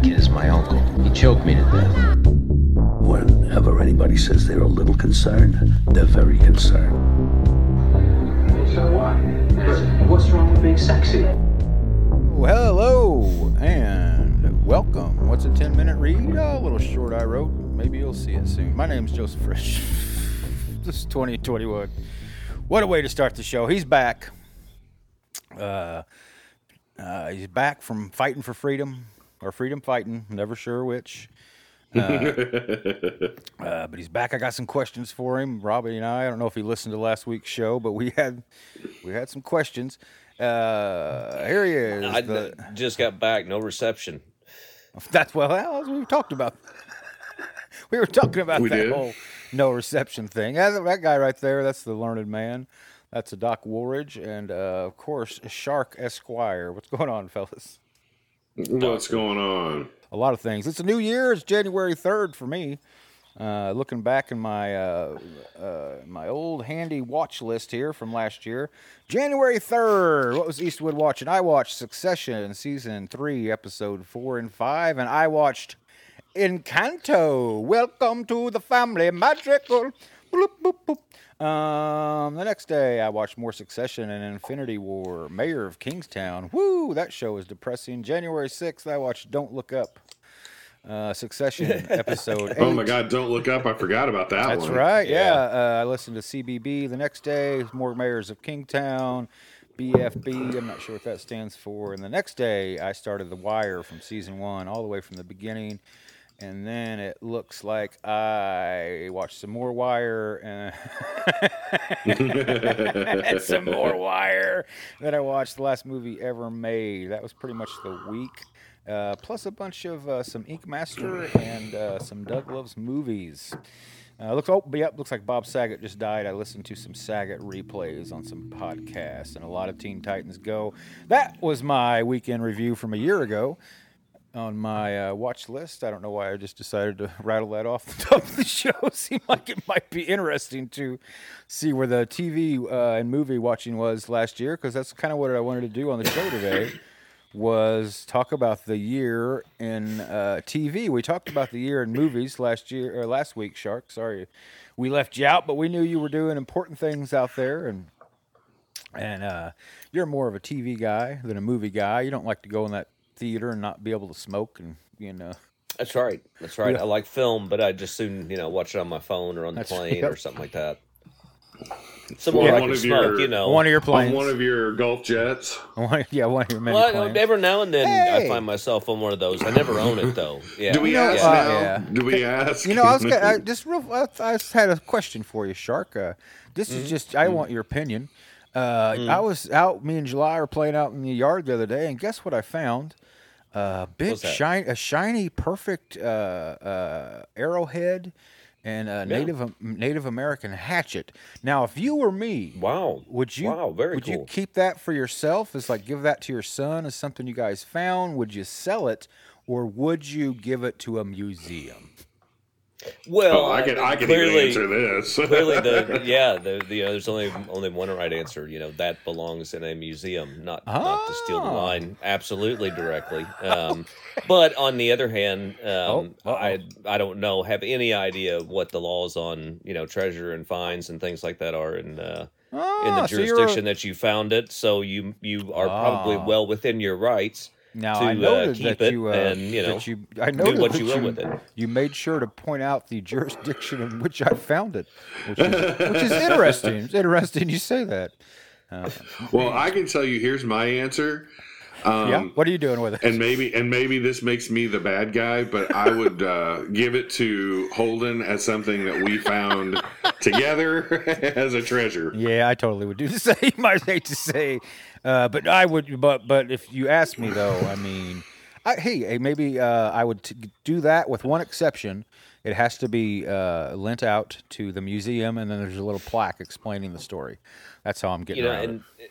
that kid is my uncle. He choked me to death. Whenever anybody says they're a little concerned, they're very concerned. So what? What's wrong with being sexy? Well, hello and welcome. What's a 10 minute read? Oh, a little short I wrote. Maybe you'll see it soon. My name's Joseph Frisch. this is 2021. What a way to start the show. He's back. Uh, uh, he's back from fighting for freedom or freedom fighting, never sure which. Uh, uh, but he's back. I got some questions for him, Robbie and I. I don't know if he listened to last week's show, but we had we had some questions. Uh, here he is. I the- just got back. No reception. That's well, as we talked about. we were talking about We that did? whole no reception thing. That, that guy right there, that's the learned man. That's a Doc Woolridge, and uh, of course Shark Esquire. What's going on, fellas? What's going on? A lot of things. It's a new year. It's January third for me. Uh, looking back in my uh, uh, my old handy watch list here from last year, January third. What was Eastwood watching? I watched Succession season three, episode four and five, and I watched Encanto. Welcome to the family, magical. Bloop, boop, boop. Um, the next day, I watched more Succession and Infinity War. Mayor of Kingstown. Woo, that show is depressing. January sixth, I watched Don't Look Up. Uh, Succession episode. Oh my. God! Don't look up. I forgot about that That's one. right. Yeah. Yeah. Uh, I listened to CBB the next day. More mayors of Kingstown. BFB. I'm not sure what that stands for. And the next day, I started The Wire from season one, all the way from the beginning. And then it looks like I watched some more Wire and, some more Wire. Then I watched the last movie ever made. That was pretty much the week. Uh, plus a bunch of uh, some Ink Master and uh, some Doug Loves movies. Uh, looks oh yep, looks like Bob Saget just died. I listened to some Saget replays on some podcasts and a lot of Teen Titans Go. That was my weekend review from a year ago on my uh, watch list. I don't know why I just decided to rattle that off the top of the show. Seemed like it might be interesting to see where the TV uh, and movie watching was last year because that's kind of what I wanted to do on the show today. Was talk about the year in uh, TV. We talked about the year in movies last year or last week. Shark, sorry, we left you out, but we knew you were doing important things out there, and and uh, you're more of a TV guy than a movie guy. You don't like to go in that theater and not be able to smoke and you know. That's right. That's right. I like film, but I just soon, you know, watch it on my phone or on the That's- plane yep. or something like that. Some Well, more I one can of smoke, your- you know. One of your On planes. one of your Gulf jets. Yeah, one of your many well, planes. every now and then I find myself on one of those. I never own it though. Yeah. Do we know, ask uh, now? yeah. Do we ask? You know, I was gonna- I just real. I, I just had a question for you, Shark. Uh, this Mm-hmm. is just. I want your opinion. Uh, I was out. Me and July were playing out in the yard the other day, and guess what I found? Uh, big shine, a shiny, perfect uh, uh, arrowhead, and a Native Native American hatchet. Now, if you were me, Wow. would you? Wow, very would you keep that for yourself? As like give that to your son as something you guys found? Would you sell it, or would you give it to a museum? Well, Oh, I can. I can clearly, answer this. clearly the yeah the, the uh, there's only only one right answer you know that belongs in a museum not not to steal the Ah. line absolutely directly um, but on the other hand um, Oh. I I don't know have any idea what the laws on you know treasure and fines and things like that are in uh, in Ah, the so you're a- jurisdiction that you found it so you you are probably Ah. well within your rights Now to, I uh, noted keep that it you, uh, and, you know, that you, I do noted what you will with it. You made sure to point out the jurisdiction in which I found it, which is, which is interesting. It's interesting you say that. Uh, well, I can tell you. Here's my answer. Um, yeah, what are you doing with it? and maybe and maybe this makes me the bad guy, but I would uh, give it to Holden as something that we found together as a treasure. yeah, I totally would do the same. I hate to say, uh, but I would. But but if you ask me though, I mean, I, hey, hey, maybe uh, I would t- do that with one exception. It has to be uh, lent out to the museum, and then there's a little plaque explaining the story. That's how I'm getting you know around it.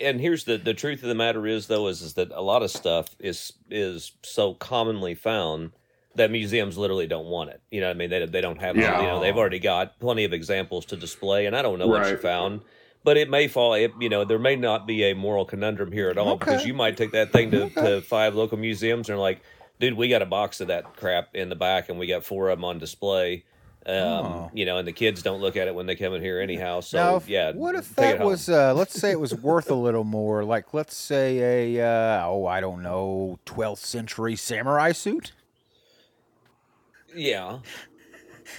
And here's the the truth of the matter is though is is that a lot of stuff is is so commonly found that museums literally don't want it. You know, what I mean, they they don't have. Yeah. You know, they've already got plenty of examples to display, and I don't know what you found. But it may fall. It, you know, there may not be a moral conundrum here at all because you might take that thing to, to five local museums and like, dude, we got a box of that crap in the back, and we got four of them on display. Um, Oh. You know, and the kids don't look at it when they come in here anyhow. So now, if- yeah, what if that was? Uh, let's say it was worth a little more. Like, let's say a uh, oh, I don't know, 12th century samurai suit. Yeah,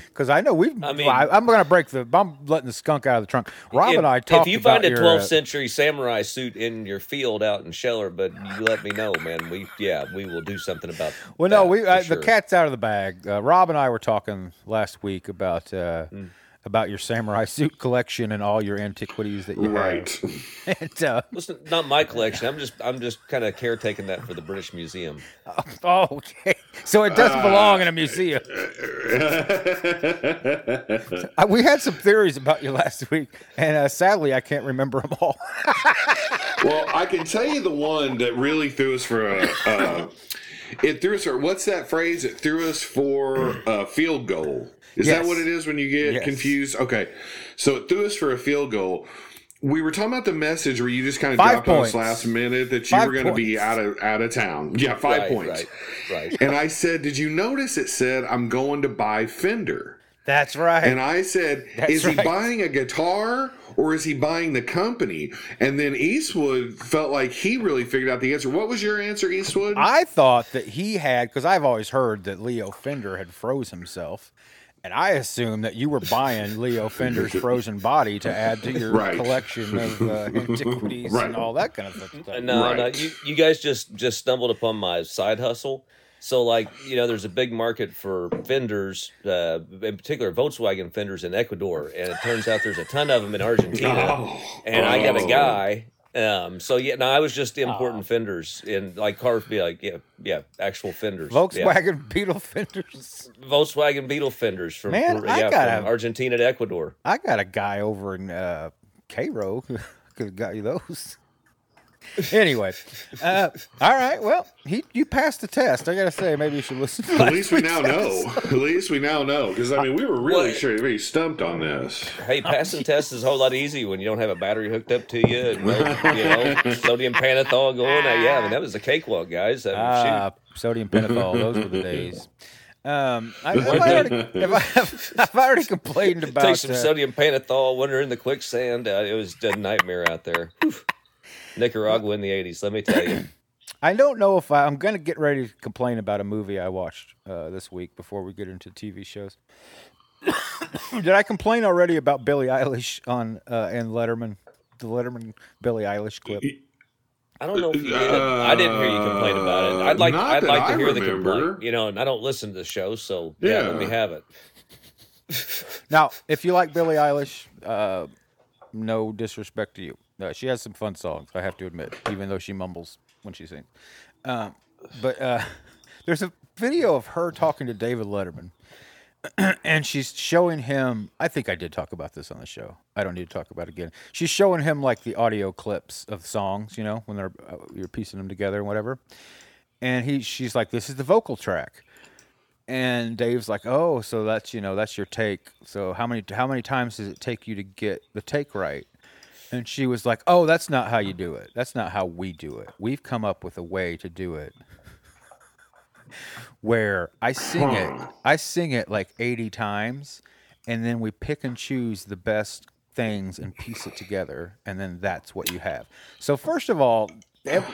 Because I know we've. I I mean- I, am going to break the. I'm letting the skunk out of the trunk. Rob if, and I talked if you find a 12th uh, century samurai suit in your field out in Sheller, but you let me know, man. We yeah, we will do something about. Well, no, we for uh, sure. the cat's out of the bag. Uh, Rob and I were talking last week about uh, Hmm. About your samurai suit collection and all your antiquities that you Right. have. And, uh, Listen, not my collection. I'm just I'm just kind of caretaking that for the British Museum. oh, okay. So it doesn't belong in a museum. Uh, we had some theories about you last week, and uh, sadly, I can't remember them all. well, I can tell you the one that really threw us for a. Uh, it threw us for what's that phrase? It threw us for a field goal. Is Yes. that what it is when you get Yes. confused? Okay, so it threw us for a field goal. We were talking about the message where you just kind of Five dropped on points. us last minute that you Five were going to be out of out of town. Yeah, five right, points. Right. Right. And I said, "Did you notice it said I'm going to buy Fender?" That's right. And I said, That's "Is he buying a guitar or is he buying the company?" And then Eastwood felt like he really figured out the answer. What was your answer, Eastwood? I thought that he had because I've always heard that Leo Fender had froze himself, and I assume that you were buying Leo Fender's frozen body to add to your Right. collection of uh, antiquities Right. and all that kind of stuff. No, no, you, you guys just just stumbled upon my side hustle. So, like, you know, there's a big market for fenders, uh, in particular Volkswagen fenders in Ecuador, and it turns out there's a ton of them in Argentina. Oh. and I got a Oh. guy. Um, so yeah, no, I was just importing fenders in like cars, be like yeah, yeah, actual fenders. Yeah. Volkswagen Beetle Fenders. Volkswagen Beetle fenders from Man, I yeah, gotta- from Argentina to Ecuador. I got a guy over in uh, Cairo who could have got you those. Anyway, uh, all right. Well, he you passed the test. I gotta say, maybe you should listen. To At least we week's now know. At least we now know because I mean we were really What? sure, very stumped on this. Hey, passing tests is a whole lot easy when you don't have a battery hooked up to you, and you know sodium pentothal going. Uh, yeah, I mean that was a cakewalk, guys. I mean, Ah, sodium pentothal. Those were the days. Um, I, have, I already, have, I, have I already complained shoot. about take some uh, sodium pentothal. When they're in the quicksand, uh, it was a nightmare out there. Whew. Nicaragua in the '80s. Let me tell you. I don't know if I, I'm going to get ready to complain about a movie I watched uh, this week before we get into TV shows. Did I complain already about Billie Eilish on uh, and Letterman, the Letterman Billie Eilish clip? I don't know if you did. I didn't hear you complain about it. I'd like Uh, I'd like to I hear the remember. complaint. You know, and I don't listen to the show, so yeah, let me have it. Now, if you like Billie Eilish, uh, no disrespect to you. Uh, she has some fun songs, I have to admit, even though she mumbles when she sings. Um, but uh, there's a video of her talking to David Letterman, and she's showing him. I think I did talk about this on the show. I don't need to talk about it again. She's showing him like the audio clips of songs, you know, when they're uh, you're piecing them together and whatever. And he, she's like, "This is the vocal track." And Dave's like, "Oh, so that's you know that's your take. So how many how many times does it take you to get the take right?" And she was like, "Oh, that's not how you do it. That's not how we do it. We've come up with a way to do it where I sing it. Hmm. I sing it like 80 times and then we pick and choose the best things and piece it together and then that's what you have." So first of all,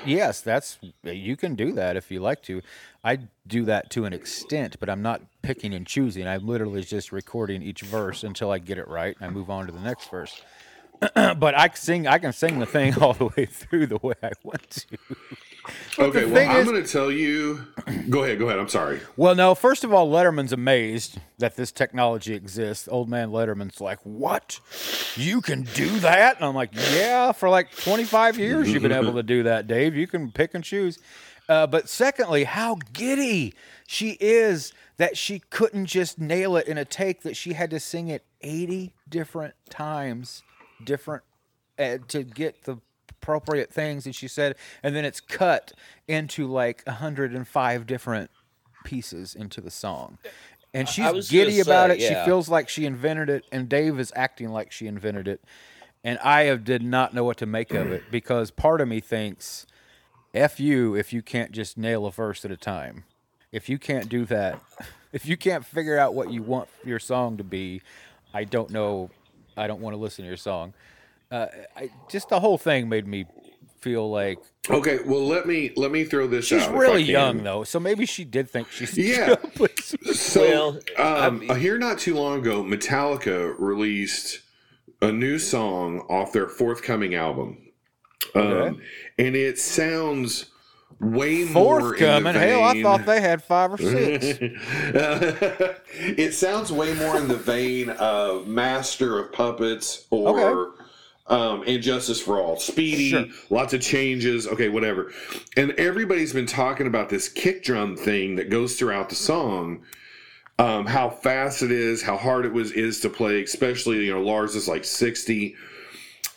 yes, that's you can do that if you like to. I do that to an extent, but I'm not picking and choosing. I'm literally just recording each verse until I get it right. I move on to the next verse. but I can sing. I can sing the thing all the way through the way I want to. Okay, well I'm going to tell you. Go ahead. Go ahead. I'm sorry. Well, no. First of all, Letterman's amazed that this technology exists. Old man Letterman's like, "What? You can do that?" And I'm like, "Yeah, for like 25 years you've been able to do that, Dave. You can pick and choose." Uh, but secondly, how giddy she is that she couldn't just nail it in a take; that she had to sing it 80 different times, different uh, to get the appropriate things and she said. And then it's cut into like 105 different pieces into the song. And she's giddy about say, it. She feels like she invented it and dave is acting like she invented it. And i have did not know what to make of it because part of me thinks f you if you can't just nail a verse at a time. If you can't do that, if you can't figure out what you want your song to be, I don't know. I don't want to listen to your song. Uh, I, just the whole thing made me feel like Okay, well let me let me throw this she's out. really young though, so maybe she did think she's Yeah. So, Well, um, I'm- here not too long ago, Metallica released a new song off their forthcoming album, um, Okay. and it sounds way more in the forthcoming. Hell, I thought they had five or six. it sounds way more in the vein of Master of Puppets or um, and Justice for All. Speedy, Sure. lots of changes. Okay, whatever. And everybody's been talking about this kick drum thing that goes throughout the song. Um, how fast it is, how hard it was is to play, especially you know Lars is like sixty.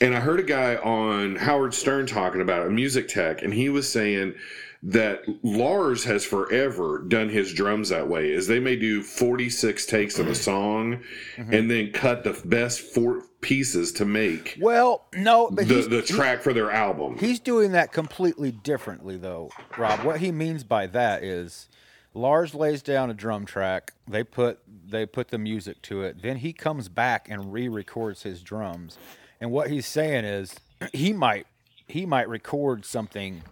And I heard a guy on Howard Stern talking about it, a music tech, and he was saying that Lars has forever done his drums that way. Is they may do forty six takes of a song, mm-hmm. and then cut the best four pieces to make Well, no, but the the track for their album. He's doing that completely differently, though, Rob. What he means by that is Lars lays down a drum track. They put they put the music to it. Then he comes back and re-records his drums. And what he's saying is he might he might record something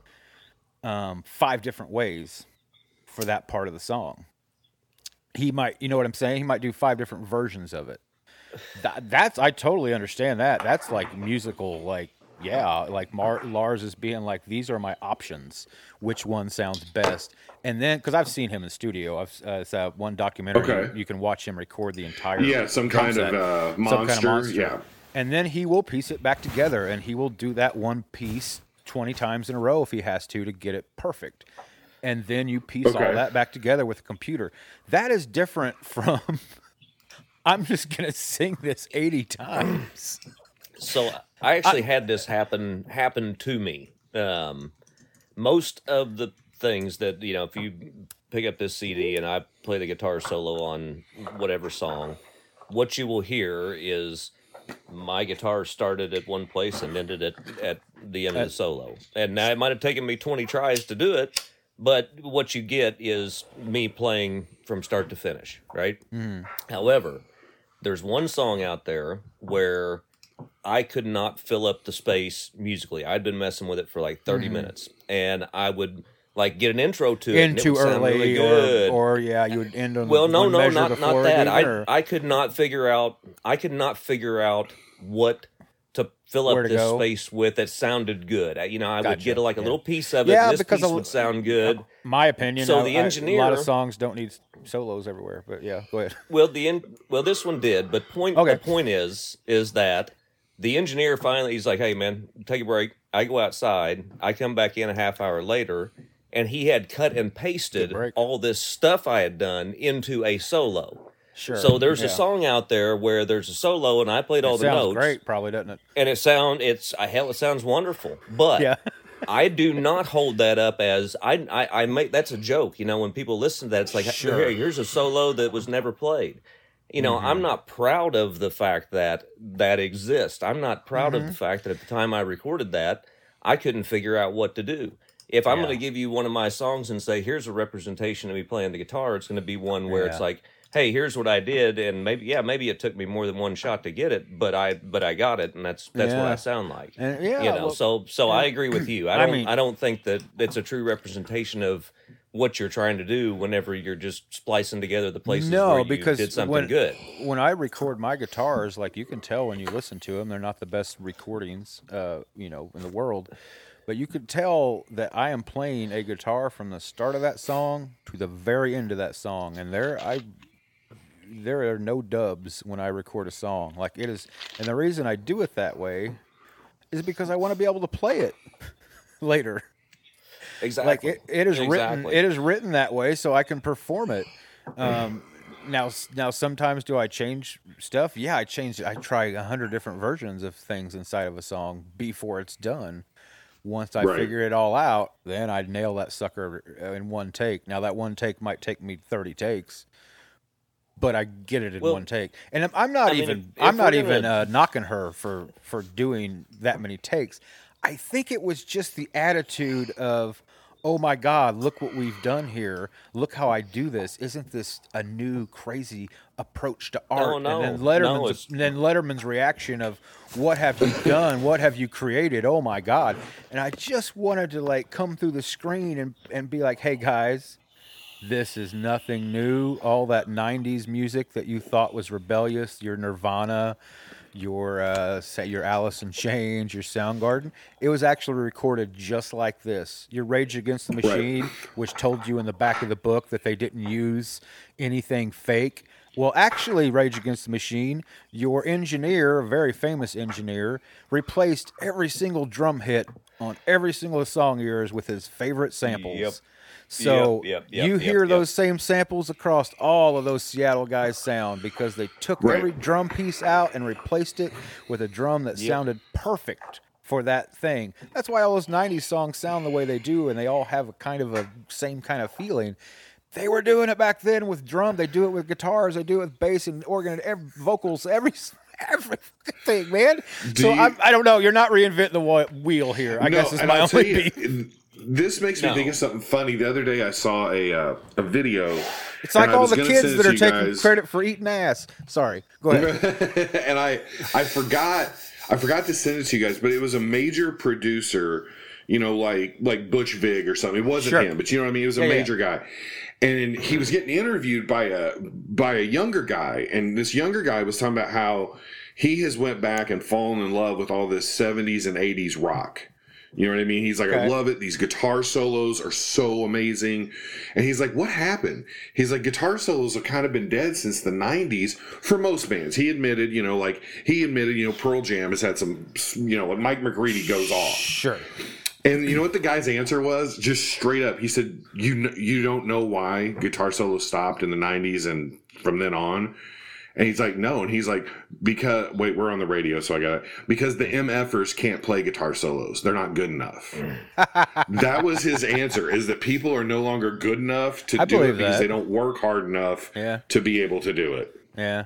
um, five different ways for that part of the song. He might, you know what I'm saying? He might do five different versions of it. That, that's I totally understand that. That's like musical, like yeah, like Mar- Lars is being like these are my options. Which one sounds best? And then because I've seen him in the studio, I've uh, it's that one documentary Okay. you, you can watch him record the entire Yeah, some kind of, uh, Some kind monster, yeah. And then he will piece it back together, and he will do that one piece twenty times in a row if he has to to get it perfect. And then you piece Okay. all that back together with a computer. That is different from. I'm just gonna sing this 80 times. So I actually had this happen happen to me. Um, most of the things that you know, if you pick up this CD and I play the guitar solo on whatever song, what you will hear is my guitar started at one place and ended at at the end of the solo. And now it might have taken me twenty tries to do it, but what you get is me playing from start to finish, right? Mm-hmm. However, there's one song out there where I could not fill up the space musically. I'd been messing with it for like 30 mm-hmm. minutes, and I would like get an intro to and it too early, really good. or, or yeah, you would end on well, no, no, not not that. I or- I could not figure out. I could not figure out what to fill up to this go? space with that sounded good. You know, I would get like a yeah. little piece of it. Yeah, this because piece a- would sound uh, good. my opinion. So I- the I- a lot of songs don't need solos everywhere, but yeah, go ahead. Well, the in, well, this one did, but point Okay. the point is is that the engineer finally he's like, "Hey, man, take a break." I go outside. I come back in a half hour later, and he had cut and pasted all this stuff I had done into a solo. Sure. So there's yeah. a song out there where there's a solo, and I played all It the sounds notes, great, probably doesn't it? and it sound it's I hell it sounds wonderful, but Yeah. I do not hold that up as I, I I make that's a joke. You know, when people listen to that, it's like Sure. "Here, here's a solo that was never played. You know, I'm Mm-hmm. not proud of the fact that that exists. I'm not proud Mm-hmm. of the fact that at the time I recorded that, I couldn't figure out what to do. If I'm Yeah. going to give you one of my songs and say, here's a representation of me playing the guitar, it's going to be one where it's like, hey, here's what I did, and maybe yeah, maybe it took me more than one shot to get it, but I but I got it, and that's that's what I sound like And yeah, you know well, so so i agree with you i I don't I, mean- don't think that it's a true representation of what you're trying to do whenever you're just splicing together the places no, where you because did something when, good When I record my guitars, like you can tell when you listen to them, they're not the best recordings, uh, you know, in the world. But you could tell that I am playing a guitar from the start of that song to the very end of that song, and there I there are no dubs when I record a song. Like it is, and the reason I do it that way is because I want to be able to play it later. exactly Like it, it is written. It is written that way so I can perform it. Um, now, now sometimes do I change stuff? Yeah, I change. I try a hundred different versions of things inside of a song before it's done. Once I Right. figure it all out, then I nail that sucker in one take. Now that one take might take me thirty takes, but I get it in Well, one take. And I'm- not I even. if I'm not even gonna- uh, knocking her for for doing that many takes. I think it was just the attitude of oh my God, look what we've done here. Look how I do this. Isn't this a new crazy approach to art? no. And then Letterman's and then Letterman's reaction of what have you done? What have you created? Oh my God. And I just wanted to like come through the screen and, and be like, hey guys, this is nothing new. All that 90s music that you thought was rebellious, your Nirvana, your uh, say your Alice in Chains, your Soundgarden, it was actually recorded just like this. Your Rage Against the Machine, which told you in the back of the book that they didn't use anything fake. Well, actually, Rage Against the Machine, your engineer, a very famous engineer, replaced every single drum hit on every single song of yours with his favorite samples. Yep. So Yep, yep, you yep, hear those same samples across all of those Seattle guys' sound because they took Right. every drum piece out and replaced it with a drum that sounded perfect for that thing. That's why all those 90s songs sound the way they do and they all have a kind of a same kind of feeling. They were doing it back then with drum. They do it with guitars. They do it with bass and organ and every, vocals. Every every fucking thing, man. Do so you- I'm, I don't know. You're not reinventing the wheel here. I guess is my only beef. This makes me think of something funny. The other day, I saw a uh, a video. It's like all the kids that are taking guys. credit for eating ass. Sorry. Go ahead. and I I forgot I forgot to send it to you guys, but it was a major producer, you know, like like Butch Vig or something. It wasn't Sure. him, but you know what I mean. It was a Yeah, yeah. major guy, and he was getting interviewed by a by a younger guy, and this younger guy was talking about how he has went back and fallen in love with all this '70s and '80s rock. You know what I mean? He's like, I Okay. love it. These guitar solos are so amazing. And he's like, what happened? He's like, guitar solos have kind of been dead since the 90s for most bands. He admitted, you know, like, he admitted, you know, Pearl Jam has had some, you know, Mike McCready goes off. Sure. And you know what the guy's answer was? Just straight up. He said, you, you don't know why guitar solos stopped in the 90s and from then on? And he's like, no. And he's like, because, wait, we're on the radio, so I got it. Because the MFers can't play guitar solos. They're not good enough. Mm. that was his answer, is that people are no longer good enough to I do it because that. they don't work hard enough Yeah. to be able to do it. Yeah.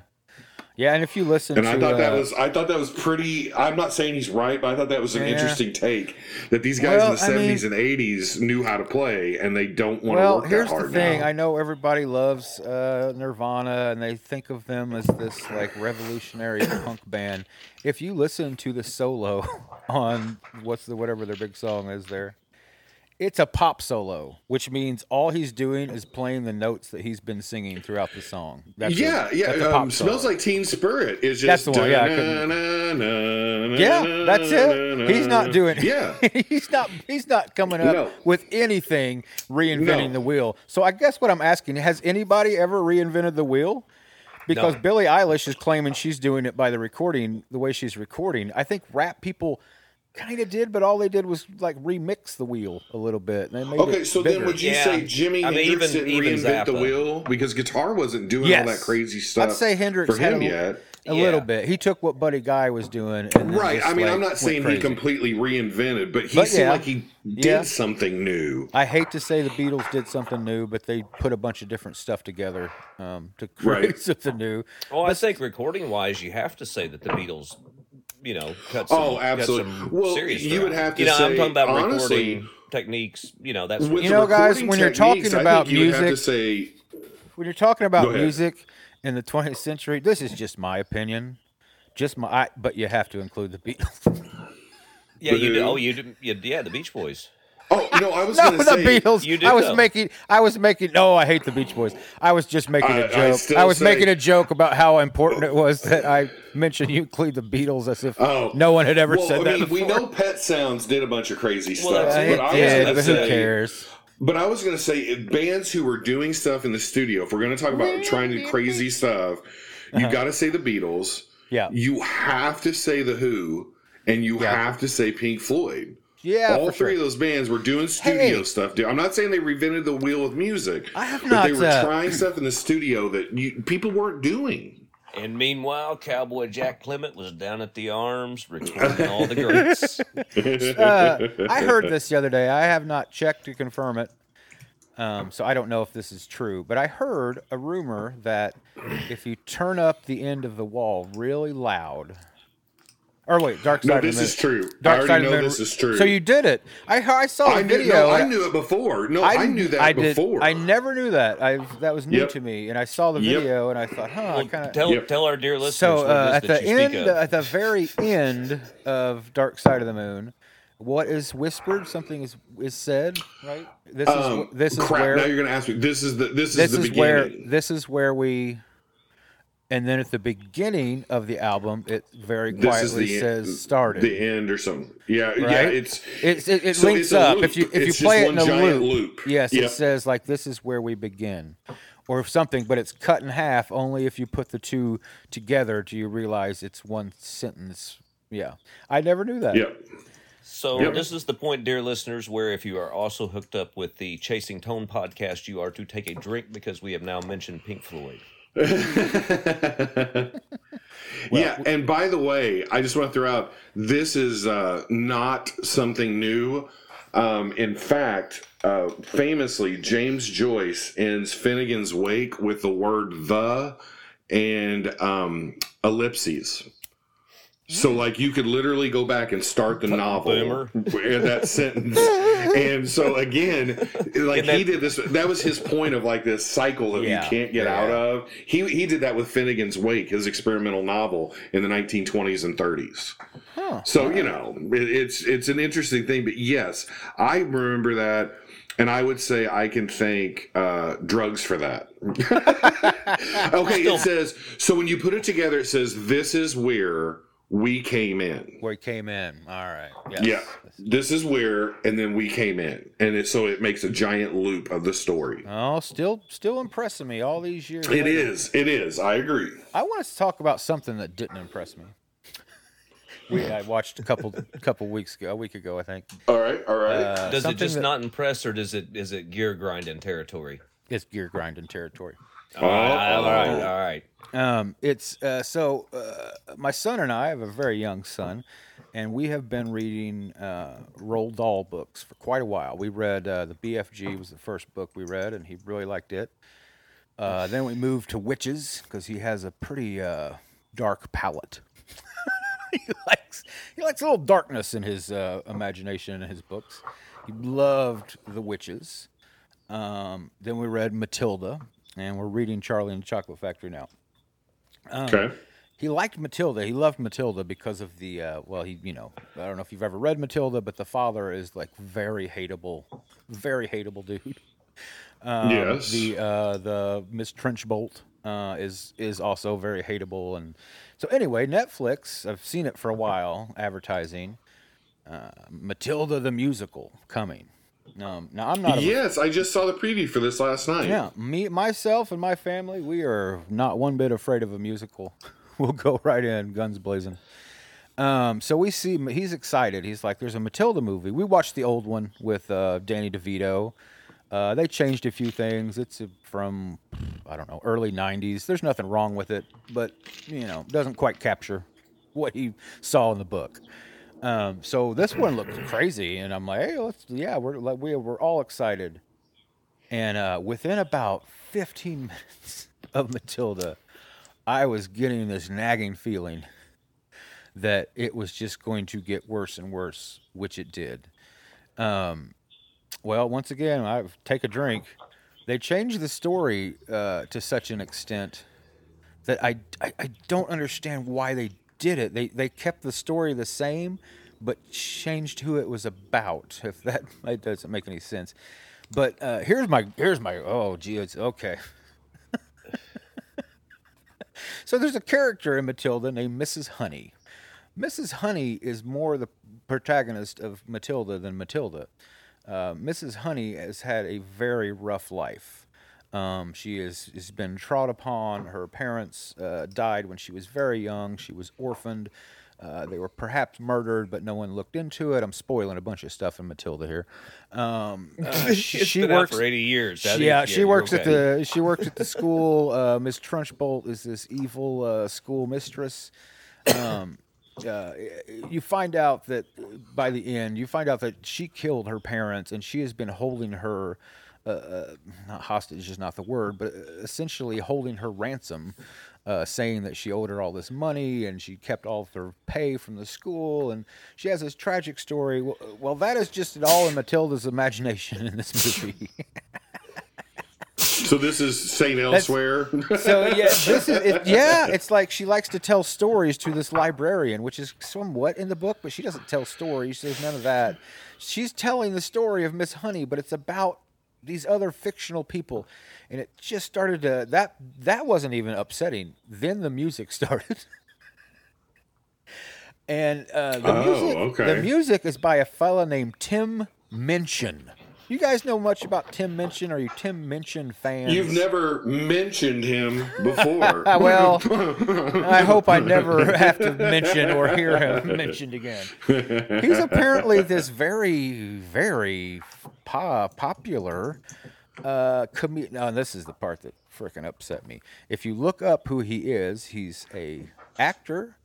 Yeah, and if you listen And to I thought that uh, was I thought that was pretty I'm not saying he's right, but I thought that was an Yeah. interesting take. That these guys Well, in the I mean- seventies and eighties knew how to play and they don't want to well, work here's that the thing. now. I know everybody loves uh, Nirvana, and they think of them as this like revolutionary punk band. If you listen to the solo on what's the whatever their big song is there, it's a pop solo, which means all he's doing is playing the notes that he's been singing throughout the song. That's a- yeah, yeah. that's a Um, smells like Teen Spirit is That's the one, yeah, yeah, Yeah, that's it. He's not doing. Yeah, he's not. He's not coming up No. with anything reinventing No. the wheel. So I guess what I'm asking: Has anybody ever reinvented the wheel? Because No. Billie Eilish is claiming she's doing it by the recording, the way she's recording. I think rap people kind of did, but all they did was like remix the wheel a little bit. And they made Okay, it so then would you Yeah. say Jimmy I mean, Hendrix even- didn't even reinvent the wheel because guitar wasn't doing Yes. all that crazy stuff? I'd say Hendrix for had him a, yet. a Yeah. little bit. He took what Buddy Guy was doing, and Right. just, I mean, like, I'm not went saying he completely reinvented, but he But seemed yeah. like he did Yeah. something new. I hate to say the Beatles did something new, but they put a bunch of different stuff together um, to create Right. something new. Well, I think recording wise, you have to say that the Beatles, you know, cut oh, some, Oh, cut absolutely. some Well, serious you would have to you know, I'm say, talking about honestly, recording techniques. You know, that's With You know, guys, recording when you're techniques, talking about think you have to music- say When you're talking about music in the 20th century, this is just my opinion. Just my, I, but you have to include the Beatles. yeah, you do. Oh, you, do, yeah, the Beach Boys. Oh no, I was no, going the say Beatles. You do I was though. making. I was making. No, I hate the Beach Boys. I was just making I- a I joke. I, still was say- making a joke about how important it was that I mentioned you include the Beatles as if Oh. no one had ever Well, said I that mean, we know Pet Sounds did a bunch of crazy Well, stuff, that's Yeah, but I was did, going but to who say, cares? but I was going to say, if bands who were doing stuff in the studio, if we're going to talk about trying to crazy stuff, you got to say the Beatles. Uh-huh. Yeah. You have to say the Who, and you Yeah. have to say Pink Floyd. Yeah, All three sure. of those bands were doing studio Hey. stuff. Dude. I'm not saying they reinvented the wheel with music. I have but they were uh, trying stuff in the studio that you, people weren't doing. And meanwhile, Cowboy Jack Clement was down at the Arms recording all the greats. uh, I heard this the other day. I have not checked to confirm it, um, so I don't know if this is true. But I heard a rumor that if you turn up the end of the wall really loud, Or wait, Dark Side No, of the Moon. this is true. I Dark already Side of the know Moon. this is true. So you did it. I I saw the knew, video. no, I knew it before. No, I, knew that I did, before. I never knew that. I that was new Yep. to me, and I saw the Yep. video, and I thought, huh, I kind of. tell Yep. tell our dear listeners So what uh, at that the end, speak at the very end of Dark Side of the Moon, what is whispered? Something is is said, right? This is Um, wh- this is crap. where now you're going to ask me. This is the this is this the is beginning. where this is where we. And then at the beginning of the album, it very this quietly the says "started." the end or something. Yeah, yeah. right? It's It, it, it so links it's up loop. if you if It's you play it in a loop. loop. Yes, Yep. it says like this is where we begin, or something. But it's cut in half. Only if you put the two together do you realize it's one sentence. Yeah, I never knew that. yeah. So Yep. this is the point, dear listeners, where if you are also hooked up with the Chasing Tone podcast, you are to take a drink because we have now mentioned Pink Floyd. yeah, and by the way, I just want to throw out this is uh, not something new. Um, in fact, uh, famously, James Joyce ends Finnegans Wake with the word "the" and um, ellipses. So, like, you could literally go back and start the novel Boomer. in that sentence. And so, again, like that- he did this. That was his point of like this cycle that Yeah. you can't get Yeah. out of. He he did that with Finnegans Wake, his experimental novel in the 1920s and 30s. Huh. So you know, it, it's it's an interesting thing. But yes, I remember that, and I would say I can thank uh, drugs for that. okay, it says so when you put it together, it says this is where we came in. We came in. All right. Yes. Yeah, this is where, and then we came in, and it, so it makes a giant loop of the story. Oh, still, still impressing me all these years. It later. is, it is. I agree. I want us to talk about something that didn't impress me. We I watched a couple couple weeks ago, a week ago, I think. All right, all right. Uh, Does it just that- not impress, or does it is it gear grinding territory? It's gear grinding territory. All right, all right, all right. Um, it's uh, so uh, my son and I have a very young son, and we have been reading uh, Roald Dahl books for quite a while. We read uh, the BFG was the first book we read, and he really liked it. Uh, then we moved to Witches because he has a pretty uh, dark palette. he likes he likes a little darkness in his uh, imagination and his books. He loved the Witches. Um, then we read Matilda, and we're reading Charlie and the Chocolate Factory now. okay. He liked Matilda. He loved Matilda because of the uh, well, he you know I don't know if you've ever read Matilda, but the father is like very hateable, very hateable dude. Um, yes. The uh, the Miss Trenchbolt uh, is is also very hateable, and so anyway, Netflix. I've seen it for a while, advertising uh, Matilda the musical coming. Um, now I'm not. A, yes, I just saw the preview for this last night. yeah, me, myself, and my family, we are not one bit afraid of a musical. we'll go right in, guns blazing. Um, so we see he's excited. He's like, "There's a Matilda movie." We watched the old one with uh, Danny DeVito. Uh, they changed a few things. It's from I don't know early '90s. There's nothing wrong with it, but you know, doesn't quite capture what he saw in the book. Um, so this one looked crazy, and I'm like, "Hey, let's yeah, we're like we we're all excited." And uh, within about 15 minutes of Matilda, I was getting this nagging feeling that it was just going to get worse and worse, which it did. Um, well, once again, I take a drink. They changed the story uh, to such an extent that I, I, I don't understand why they did it. They they kept the story the same, but changed who it was about. If that, that doesn't make any sense. But uh, here's my here's my oh gee it's okay. so there's a character in Matilda named Mrs. Honey. Mrs. Honey is more the protagonist of Matilda than Matilda. Uh, Mrs. Honey has had a very rough life. Um, she is, has been trod upon. Her parents uh, died when she was very young. She was orphaned. Uh, they were perhaps murdered, but no one looked into it. I'm spoiling a bunch of stuff in Matilda here. Um, uh, she, It's she been out works for 80 years. That yeah, is- she you're works at the she works at the school. Uh, Miss Trunchbolt is this evil uh, school mistress. Um, uh, you find out that by the end, you find out that she killed her parents, and she has been holding her uh, uh, not hostage is not the word, but uh, essentially holding her ransom, uh, saying that she owed her all this money and she kept all of her pay from the school, and she has this tragic story. Well, well that is just all in Matilda's imagination in this movie. So this is Saint Elsewhere. so yeah, this is it, yeah. It's like she likes to tell stories to this librarian, which is somewhat in the book, but she doesn't tell stories. There's none of that. She's telling the story of Miss Honey, but it's about these other fictional people, and it just started to that that wasn't even upsetting. Then the music started. And uh, the Oh, music, okay. the music is by a fella named Tim Minchin. You guys know much about Tim Minchin? Are you Tim Minchin fans? You've never mentioned him before. Well, I hope I never have to mention or hear him mentioned again. He's apparently this very, very po- popular uh, comedian. No, this is the part that freaking upset me. If you look up who he is, he's a actor,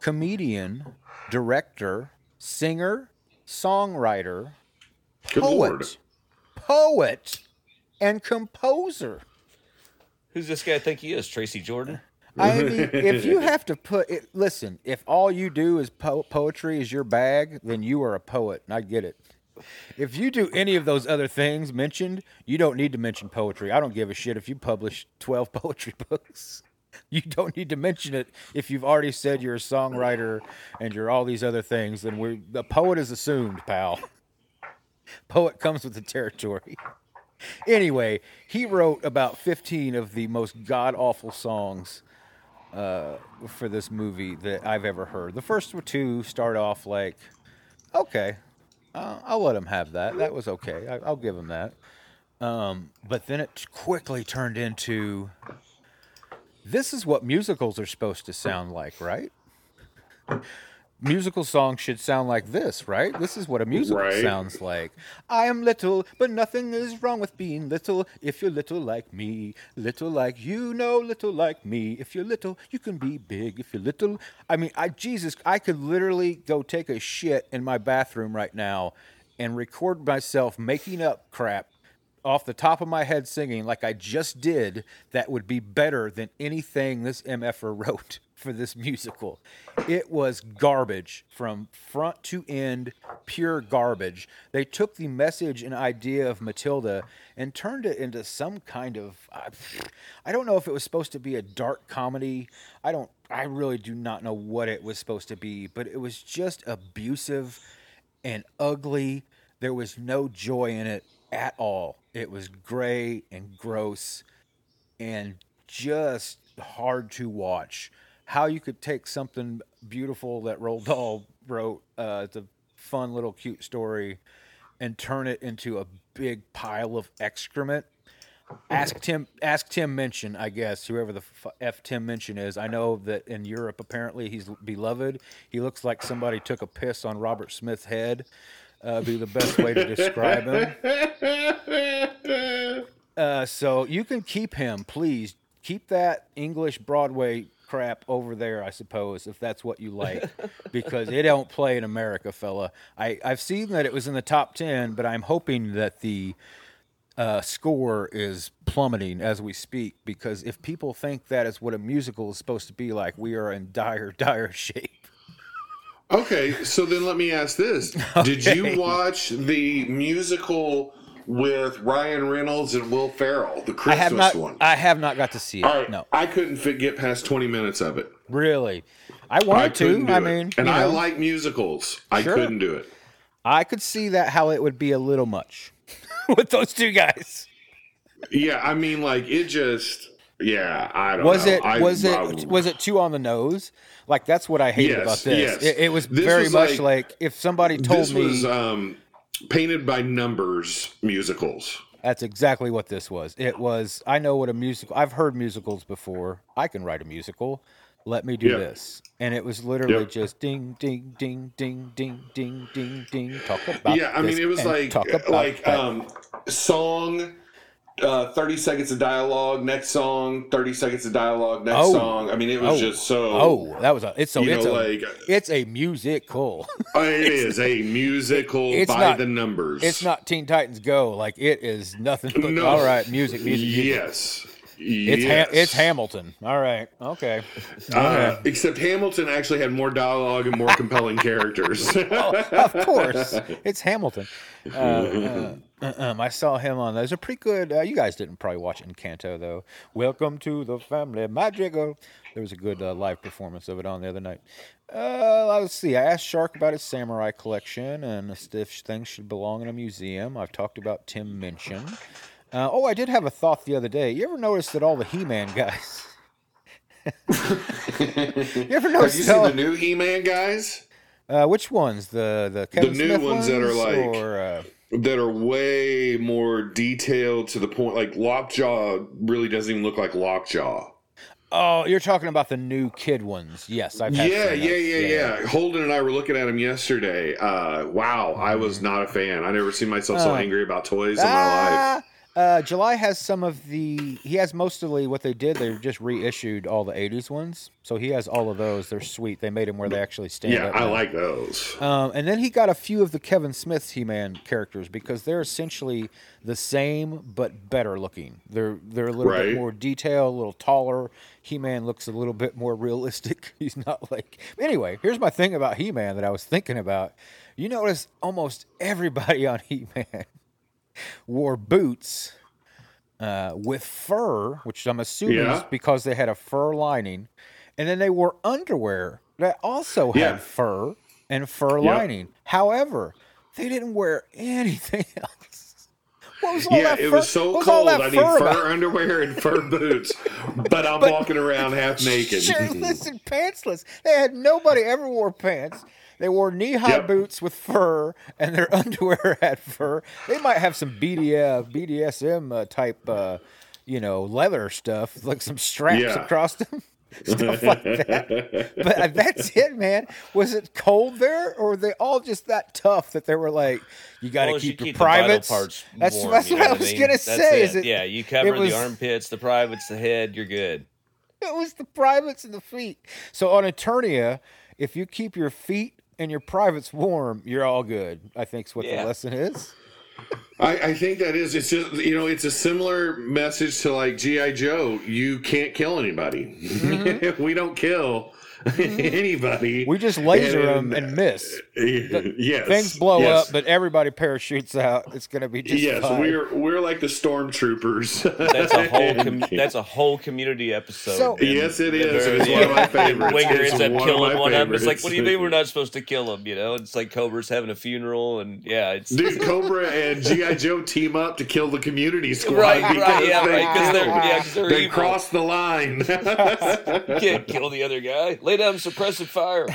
comedian, director, singer, songwriter, Good poet, lord. poet, and composer. Who's this guy I think he is? Tracy Jordan? I mean, if you have to put it, listen, if all you do is po- poetry is your bag, then you are a poet, and I get it. If you do any of those other things mentioned, you don't need to mention poetry. I don't give a shit if you publish 12 poetry books. You don't need to mention it if you've already said you're a songwriter and you're all these other things. Then we the poet is assumed, pal. Poet comes with the territory. Anyway, he wrote about 15 of the most god awful songs uh, for this movie that I've ever heard. The first two start off like, okay, uh, I'll let him have that. That was okay. I, I'll give him that. Um, but then it quickly turned into this is what musicals are supposed to sound like, right? Musical songs should sound like this, right? This is what a musical Right. sounds like. I am little, but nothing is wrong with being little. If you're little like me, little like you know, little like me. If you're little, you can be big. If you're little, I mean, I Jesus, I could literally go take a shit in my bathroom right now and record myself making up crap off the top of my head singing like I just did that would be better than anything this MFer wrote for this musical. It was garbage from front to end, pure garbage. They took the message and idea of Matilda and turned it into some kind of I don't know if it was supposed to be a dark comedy. I don't I really do not know what it was supposed to be, but it was just abusive and ugly. There was no joy in it at all. It was gray and gross and just hard to watch. How you could take something beautiful that Roald Dahl wrote, uh, it's a fun little cute story, and turn it into a big pile of excrement. Ask Tim. Ask Tim Minchin, I guess, whoever the f, Tim Minchin is. I know that in Europe, apparently, he's beloved. He looks like somebody took a piss on Robert Smith's head. Uh, be the best way to describe him. Uh, so you can keep him, please. Keep that English Broadway crap over there, I suppose, if that's what you like, because it don't play in America, fella. I I've seen that it was in the top ten, but I'm hoping that the uh, score is plummeting as we speak, because if people think that is what a musical is supposed to be like, we are in dire, dire shape. Okay, so then let me ask this: Did you watch the musical with Ryan Reynolds and Will Ferrell, the I Christmas have not. one? I have not got to see it. Right, No, I couldn't fit, get past twenty minutes of it. really. I wanted I to. I mean, and I know. like musicals. I Sure. couldn't do it. I could see that how it would be a little much with those two guys. Yeah, I mean, like it just yeah, I don't was know. it I, was I, it I, was it too on the nose? Like that's what I hated yes, about this. Yes. It, it was this very was much like, like, if somebody told this me was, um, painted by numbers musicals. That's exactly what this was. It was I know what a musical. I've heard musicals before. I can write a musical. Let me do yep. this. And it was literally yep. just ding, ding, ding, ding, ding, ding, ding, ding. Talk about yeah. I mean, it was like like that. um song uh, 30 seconds of dialogue, next song, 30 seconds of dialogue, next Oh. song. I mean, it was Oh. just so. Oh, that was a. It's so. you It's know, a. like It's a musical. uh, it is a musical It's by not- the numbers. It's not Teen Titans Go. Like it is nothing but No. all right. Music, music, music. Yes. It's yes. ha- it's Hamilton. All right. Okay. Uh, except Hamilton actually had more dialogue and more compelling characters. of course, it's Hamilton. Uh, uh, uh, um, I saw him on. There's a pretty good. Uh, you guys didn't probably watch Encanto though. Welcome to the family magical. There was a good uh, live performance of it on the other night. Uh, let's see. I asked Shark about his samurai collection and if things should belong in a museum. I've talked about Tim Minchin. Uh, oh, I did have a thought the other day. You ever notice that all the He-Man guys? you ever Have notice you that all- seen the new He-Man guys? uh, which ones? The the Kevin new Smith ones that are like- or, uh, That are way more detailed to the point. Like Lockjaw really doesn't even look like Lockjaw. Oh, you're talking about the new kid ones. Yes, I've Yeah, seen yeah, yeah, yeah. Holden and I were looking at him yesterday. Uh, wow, I was not a fan. I never seen myself so Uh, angry about toys in my life. Uh, July has some of the. He has mostly what they did. They just reissued all the '80s ones, so he has all of those. They're sweet. They made them where they actually stand Yeah. I now. like those. Um, and then he got a few of the Kevin Smith's He-Man characters because they're essentially the same but better looking. They're they're a little Right. bit more detailed, a little taller. He-Man looks a little bit more realistic. He's not like anyway. Here's my thing about He-Man that I was thinking about. You notice almost everybody on He-Man wore boots uh, with fur, which I'm assuming Yeah. is because they had a fur lining, and then they wore underwear that also had fur and fur Yep. lining. However, they didn't wear anything else. What was all Yeah, that it fur- was so was all cold. that I need fur fur about? underwear and fur boots, but I'm But- walking around half naked. shirtless and pantsless. They had nobody ever wore pants. They wore knee-high Yep. boots with fur, and their underwear had fur. They might have some BDF, BDSM uh, type, uh, you know, leather stuff, like some straps Yeah. across them, stuff like that. But uh, that's it, man. Was it cold there, or were they all just that tough that they were like, you got to Well, as you keep your the vital privates? parts that's warm, that's you what I was mean? gonna That's say. Is it. it? yeah, you cover was- the armpits, the privates, the head, you're good. It was the privates and the feet. So on Eternia, if you keep your feet and your privates warm, you're all good. I think's what Yeah. the lesson is. I, I think that is. It's just you know, it's a similar message to like GI Joe. You can't kill anybody. Mm-hmm. we don't kill anybody. Mm-hmm. We just laser And- them and miss. yes, Things blow yes. up, but everybody parachutes out. It's going to be just yes, fine. we're we're like the stormtroopers. That's a whole com- that's a whole community episode. So- Yes, it the is, and very it's one of my favorites. Winger It's ends up one of killing my one of them. It's like, what do you mean we're not supposed to kill him? You know, it's like Cobra's having a funeral, and yeah, it's Dude, Cobra and GI Joe team up to kill the community squad right, because right, yeah, they, right, because they're killed- yeah, 'cause they're they evil. crossed the line. Can't kill the other guy. Lay down suppressive fire.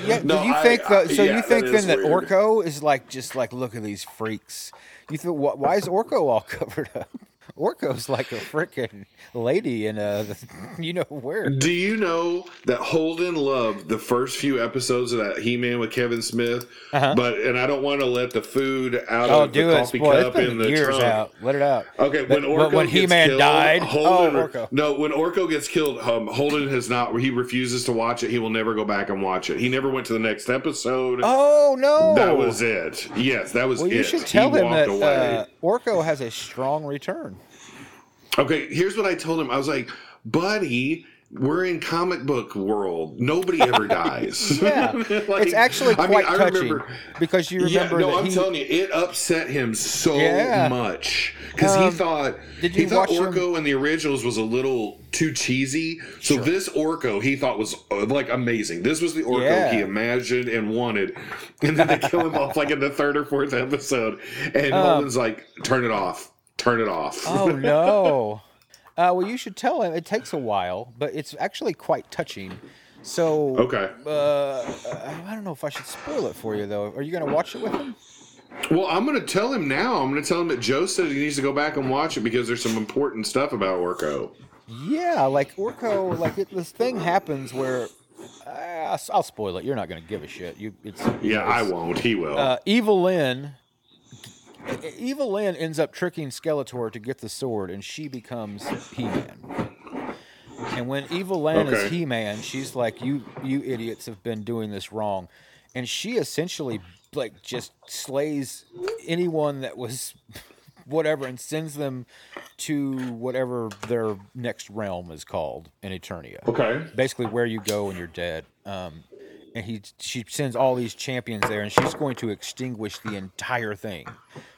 Yeah, No, do you think I- that? So yeah, you think that then is that weird. Orko is like just like look at these freaks? You think why is Orko all covered up? Orko's like a freaking lady in a you know where. Do you know that Holden loved the first few episodes of that He-Man with Kevin Smith? Uh-huh. But and I don't want to let the food out Oh, of the it, coffee boy! Cup in the years trunk. out. Let it out. Okay, But- when Orko when gets He-Man killed, died- Holden, oh, Orko. no, when Orko gets killed, um, Holden has not. He refuses to watch it. He will never go back and watch it. He never went to the next episode. Oh no! That was it. Yes, that was Well, it. you should He tell him walked that uh, Orko has a strong return. Okay, here's what I told him. I was like, buddy, we're in comic book world. Nobody ever dies. Yeah, Like, it's actually I mean, quite I touching remember- because you Yeah, remember no, that I'm he. telling you, it upset him so Yeah. much because Um, he thought did he you thought watch him- in the originals was a little too cheesy. So this Orko he thought was uh, like amazing. This was the Orko Yeah. he imagined and wanted, and then they kill him off like in the third or fourth episode, and Um, Holden's like, "Turn it off, turn it off." Oh no! Uh, well, you should tell him. It takes a while, but it's actually quite touching. So, okay. uh, I don't know if I should spoil it for you though. Are you going to watch it with him? Well, I'm going to tell him now. I'm going to tell him that Joe said he needs to go back and watch it because there's some important stuff about Orko. Yeah, like Orko, like it, this thing happens where uh, I'll, spoil it. You're not going to give a shit. You, it's Yeah, I won't. He will. Uh, Evil-Lyn Evil-Lyn ends up tricking Skeletor to get the sword, and she becomes He-Man. And when Evil-Lyn Okay. is He-Man, she's like, "You, you idiots have been doing this wrong," and she essentially like just slays anyone that was whatever and sends them to whatever their next realm is called in Eternia Okay. basically where you go when you're dead. Um, and he she sends all these champions there, and she's going to extinguish the entire thing.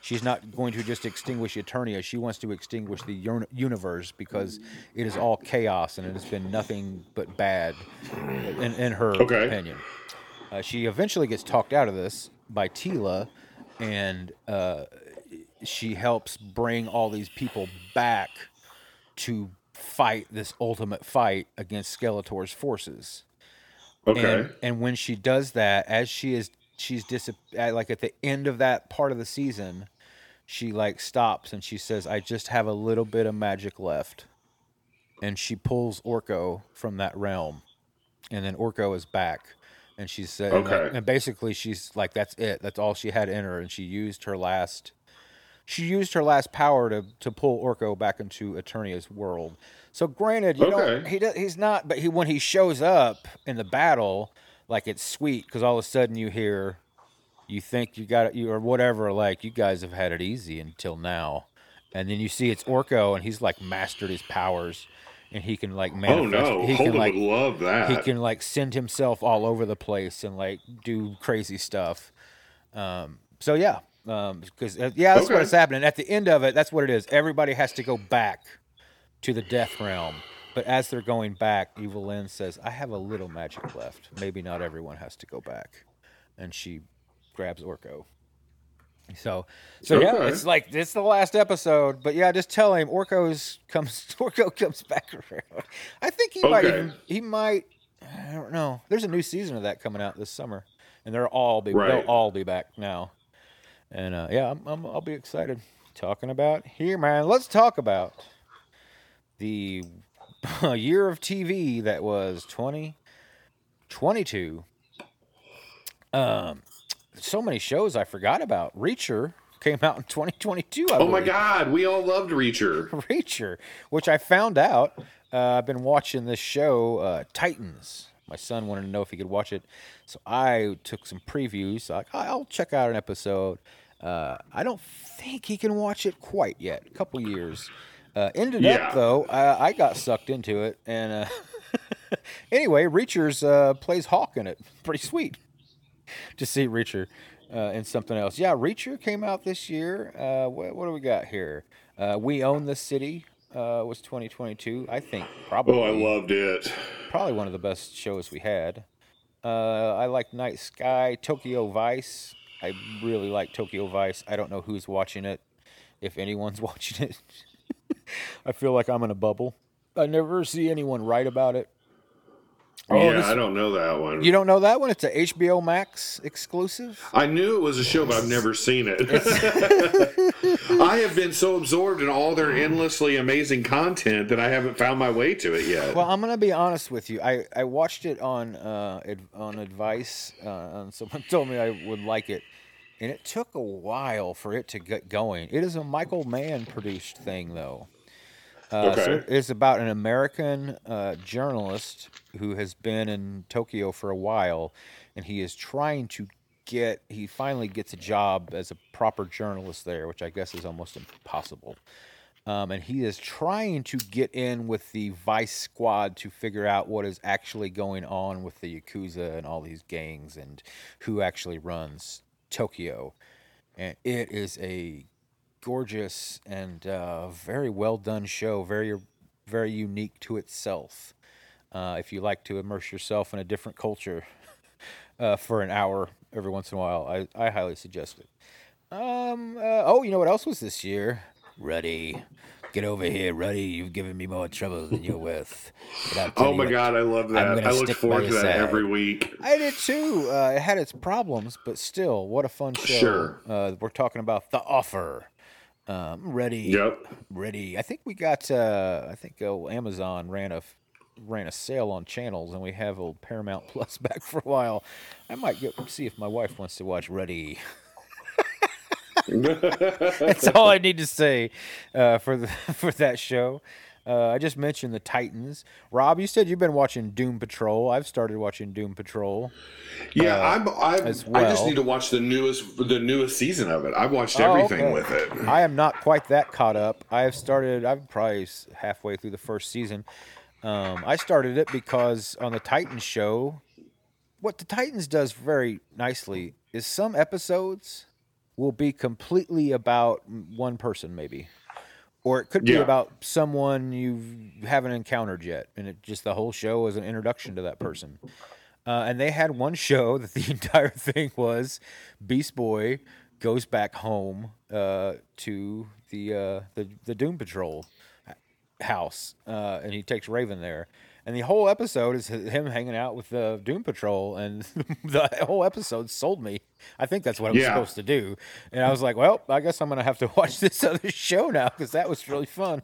She's not going to just extinguish Eternia. She wants to extinguish the uni- universe because it is all chaos and it has been nothing but bad, in, in her Okay. opinion. Uh, she eventually gets talked out of this by Teela, and uh, she helps bring all these people back to fight this ultimate fight against Skeletor's forces. Okay. And, and when she does that, as she is, she's dis like at the end of that part of the season, she like stops and she says, "I just have a little bit of magic left," and she pulls Orko from that realm, and then Orko is back, and she said, and, Okay. and basically she's like, "That's it. That's all she had in her," and she used her last. She used her last power to, to pull Orko back into Eternia's world. So granted, you Okay. he does, he's not, but he when he shows up in the battle, like it's sweet because all of a sudden you hear, you think you got it, you or whatever, like you guys have had it easy until now, and then you see it's Orko and he's like mastered his powers, and he can like manifest. oh manifest. no, he can like would love that. he can like send himself all over the place and like do crazy stuff. Um, so yeah, because uh, yeah, that's Okay. what's happening. At the end of it, that's what it is. Everybody has to go back to the death realm. But as they're going back, Evil-Lyn says, "I have a little magic left. Maybe not everyone has to go back." And she grabs Orko. So, so yeah, it's like it's the last episode. But yeah, just tell him Orko's comes. Orko comes back around. I think he might even he might. I don't know. There's a new season of that coming out this summer, and they're all be Right. they'll all be back now. And uh, yeah, I'm, I'm, I'll be excited talking about here, man. Let's talk about the year of TV that was 2022. Um, so many shows I forgot about. Reacher came out in 2022. I oh my. God, we all loved Reacher. Reacher, which I found out. Uh, I've been watching this show, uh, Titans. My son wanted to know if he could watch it, so I took some previews. Like, I'll check out an episode. Uh, I don't think he can watch it quite yet. A couple years. Uh, ended Yeah. up though, I, I got sucked into it, and uh, anyway, Reacher's uh, plays Hawk in it. Pretty sweet to see Reacher uh, in something else. Yeah, Reacher came out this year. Uh, what, what do we got here? Uh, we Own the City uh, was 2022. I think probably Oh, I loved it. probably one of the best shows we had. Uh, I like Night Sky, Tokyo Vice. I really like Tokyo Vice. I don't know who's watching it, if anyone's watching it. I feel like I'm in a bubble. I never see anyone write about it. Oh, yeah, this- I don't know that one. You don't know that one? It's a HBO Max exclusive. I knew it was a show, but I've never seen it. I have been so absorbed in all their endlessly amazing content that I haven't found my way to it yet. Well, I'm gonna be honest with you. I, I watched it on uh, ad, on advice. Uh, on someone told me I would like it, and it took a while for it to get going. It is a Michael Mann produced thing, though. Uh, So Okay. it's about an American uh, journalist who has been in Tokyo for a while, and he is trying to get. He finally gets a job as a proper journalist there, which I guess is almost impossible. Um, and he is trying to get in with the Vice Squad to figure out what is actually going on with the Yakuza and all these gangs and who actually runs Tokyo. And it is a gorgeous and uh, very well done show, very, very unique to itself. Uh, if you like to immerse yourself in a different culture uh, for an hour every once in a while, I, I highly suggest it. Um. Uh, oh, you know what else was this year? Ruddy, get over here, Ruddy. You've given me more trouble than you're worth. But I'll tell oh my what, god, I love that. I look forward to that side. every week. I did too. Uh, it had its problems, but still, what a fun show. Sure. Uh, we're talking about the offer. Um, ready. Yep. Ready. I think we got. Uh, I think uh, Amazon ran a ran a sale on channels, and we have old Paramount Plus back for a while. I might get see if my wife wants to watch Ready. That's all I need to say uh, for the, for that show. Uh, I just mentioned the Titans. Rob, you said you've been watching Doom Patrol. I've started watching Doom Patrol. Yeah, I'm. I'm as I just need to watch the newest, the newest season of it. I've watched Oh, everything okay. with it. I am not quite that caught up. I have started. I'm probably halfway through the first season. Um, I started it because on the Titans show, what the Titans does very nicely is some episodes will be completely about one person, maybe, or it could be Yeah. about someone you haven't encountered yet, and it just the whole show is an introduction to that person. Uh, and they had one show that the entire thing was Beast Boy goes back home uh, to the, uh, the the Doom Patrol house, uh, and he takes Raven there. And the whole episode is him hanging out with the Doom Patrol, and the whole episode sold me. I think that's what I was Yeah. supposed to do, and I was like, "Well, I guess I'm gonna have to watch this other show now because that was really fun."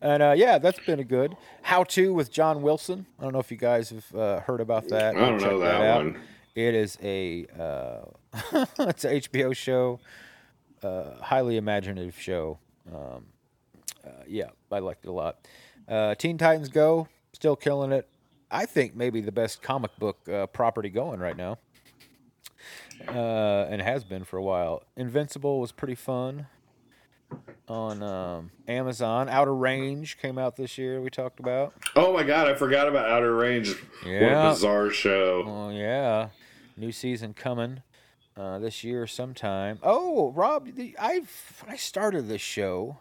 And uh, yeah, that's been a good how to with John Wilson. I don't know if you guys have uh, heard about that. I don't Check know that out. one. It is a uh, it's an HBO show, uh, highly imaginative show. Um, uh, yeah, I liked it a lot. Uh, Teen Titans Go, still killing it. I think maybe the best comic book uh, property going right now, uh, and has been for a while. Invincible was pretty fun on um, Amazon. Outer Range came out this year. We talked about. Oh my god, I forgot about Outer Range. What Yeah. a bizarre show. Oh yeah, new season coming uh, this year sometime. Oh, Rob, the, I I started this show,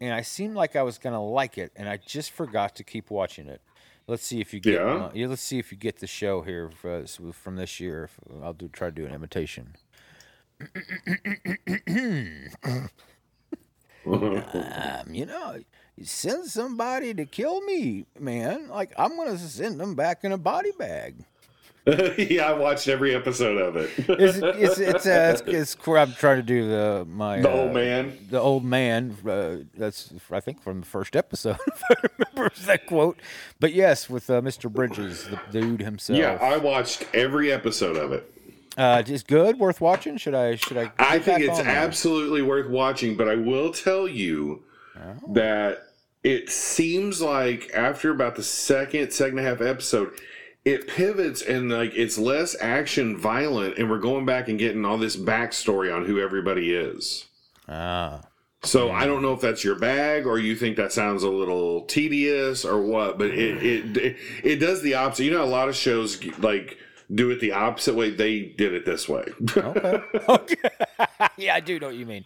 and I seemed like I was gonna like it, and I just forgot to keep watching it. Let's see if you get. Yeah? uh, yeah let's see if you get the show here for, from this year. I'll do try to do an imitation. um, you know, you send somebody to kill me, man. Like I'm gonna send them back in a body bag. yeah, I watched every episode of it. It's it's it's, uh, it's, it's where I'm trying to do the my the uh, old man. the old man. Uh, that's I think from the first episode, if I remember that quote. But yes, with uh, Mr. Bridges, the dude himself. Yeah, I watched every episode of it. uh, just good, worth watching. Should I should I? I think it's absolutely worth watching, but I will tell you Oh. that it seems like after about the second, second and a half episode, it pivots and like it's less action violent, and we're going back and getting all this backstory on who everybody is. Ah, So I don't know if that's your bag or you think that sounds a little tedious or what, but it it it, it does the opposite. You know, a lot of shows like do it the opposite way. They did it this way. okay, okay. yeah, I do know what you mean.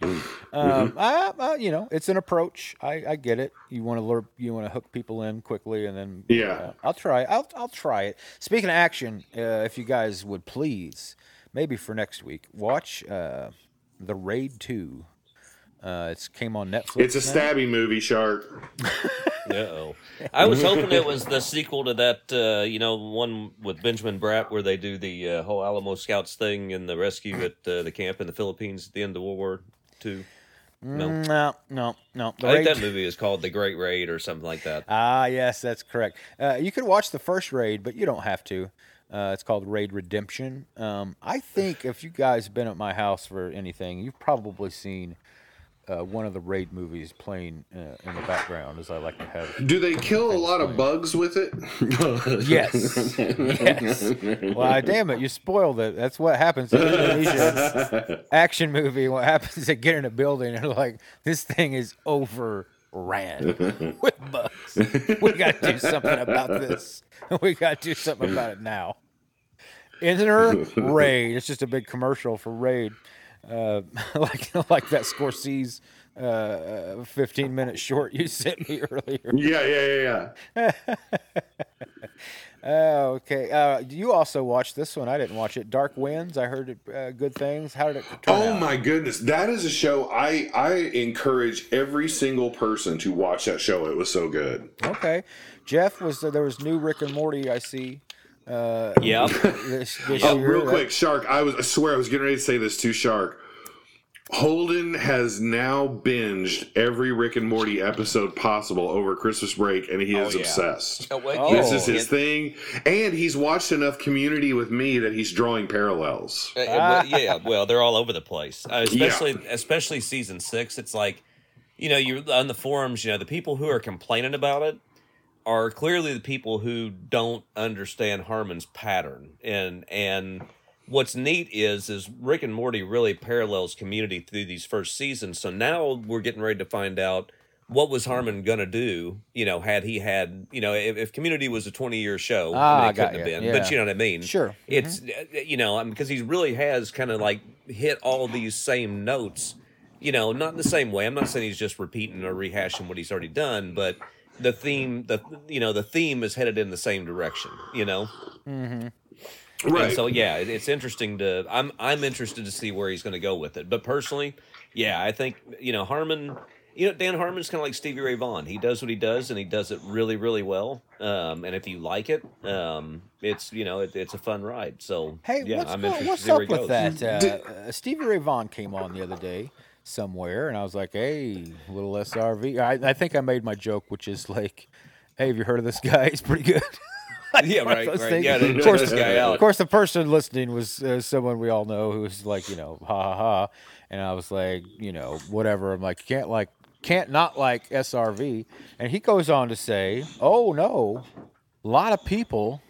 Um, I, I, you know, it's an approach. I, I get it. You want to lure, you want to hook people in quickly, and then Yeah. uh, I'll try. I'll I'll try it. Speaking of action, uh, if you guys would please, maybe for next week, watch uh, the Raid Two. Uh, it's came on Netflix. it's a now. stabby movie, Shark. Uh-oh. I was hoping it was the sequel to that, uh, you know, one with Benjamin Bratt where they do the uh, whole Alamo Scouts thing and the rescue at uh, the camp in the Philippines at the end of World War II. No. Mm, No, no, no. The I think Raid that movie is called The Great Raid or something like that. Ah, yes, that's correct. Uh, you could watch the first raid, but you don't have to. Uh, it's called Raid Redemption. Um, I think if you guys have been at my house for anything, you've probably seen uh, one of the raid movies playing uh, in the background, as I like to have. Do they kill a lot of bugs with it? Yes, yes. Well, damn it, you spoiled it. That's what happens in Indonesia action movie. What happens is they get in a building and they're like, this thing is overran with bugs. We got to do something about this. We got to do something about it now. Enter Raid. It's just a big commercial for Raid. Uh, like like that Scorsese uh, 15 minute short you sent me earlier. yeah, yeah, yeah, yeah. Oh, okay. Uh, you also watched this one. I didn't watch it. Dark Winds. I heard it, uh, good things. How did it turn Oh out? my goodness, that is a show I I encourage every single person to watch that show. It was so good. Okay. Jeff was there was new Rick and Morty. I see. Uh, Yeah. this, this Oh, year. real That- quick, Shark. I was I swear I was getting ready to say this to Shark. Holden has now binged every Rick and Morty episode possible over Christmas break, and he is yeah. obsessed. Oh, well, Oh. This is his thing, and he's watched enough Community with me that he's drawing parallels. Uh, well, yeah, well, they're all over the place, uh, especially especially season six. It's like, you know, you're on the forums. You know, the people who are complaining about it are clearly the people who don't understand Harmon's pattern. And and what's neat is is Rick and Morty really parallels Community through these first seasons. So now we're getting ready to find out what was Harmon gonna do. You know, had he had you know if, if Community was a twenty year show, Ah, I mean, it got couldn't have been. yeah. But you know what I mean. Sure. It's uh, you know because he really has kind of like hit all these same notes. You know, not in the same way. I'm not saying he's just repeating or rehashing what he's already done, but the theme, the you know, the theme is headed in the same direction. You know, Right. and so yeah, it, it's interesting to. I'm I'm interested to see where he's going to go with it. But personally, yeah, I think you know Harmon. You know, Dan Harmon's kind of like Stevie Ray Vaughan. He does what he does, and he does it really, really well. Um, and if you like it, um, it's you know, it, it's a fun ride. So Hey, yeah, what's, I'm interested what's to see up he with goes. that? Uh, uh, Stevie Ray Vaughan came on the other day somewhere, and I was like, "Hey, little SRV." I, I think I made my joke, which is like, "Hey, have you heard of this guy? He's pretty good." Yeah, right, right. things. Yeah, of course, this guy out. Of course, the person listening was uh, someone we all know who was like, you know, ha ha ha, and I was like, you know, whatever. I'm like, can't like, can't not like SRV, and he goes on to say, "Oh no, a lot of people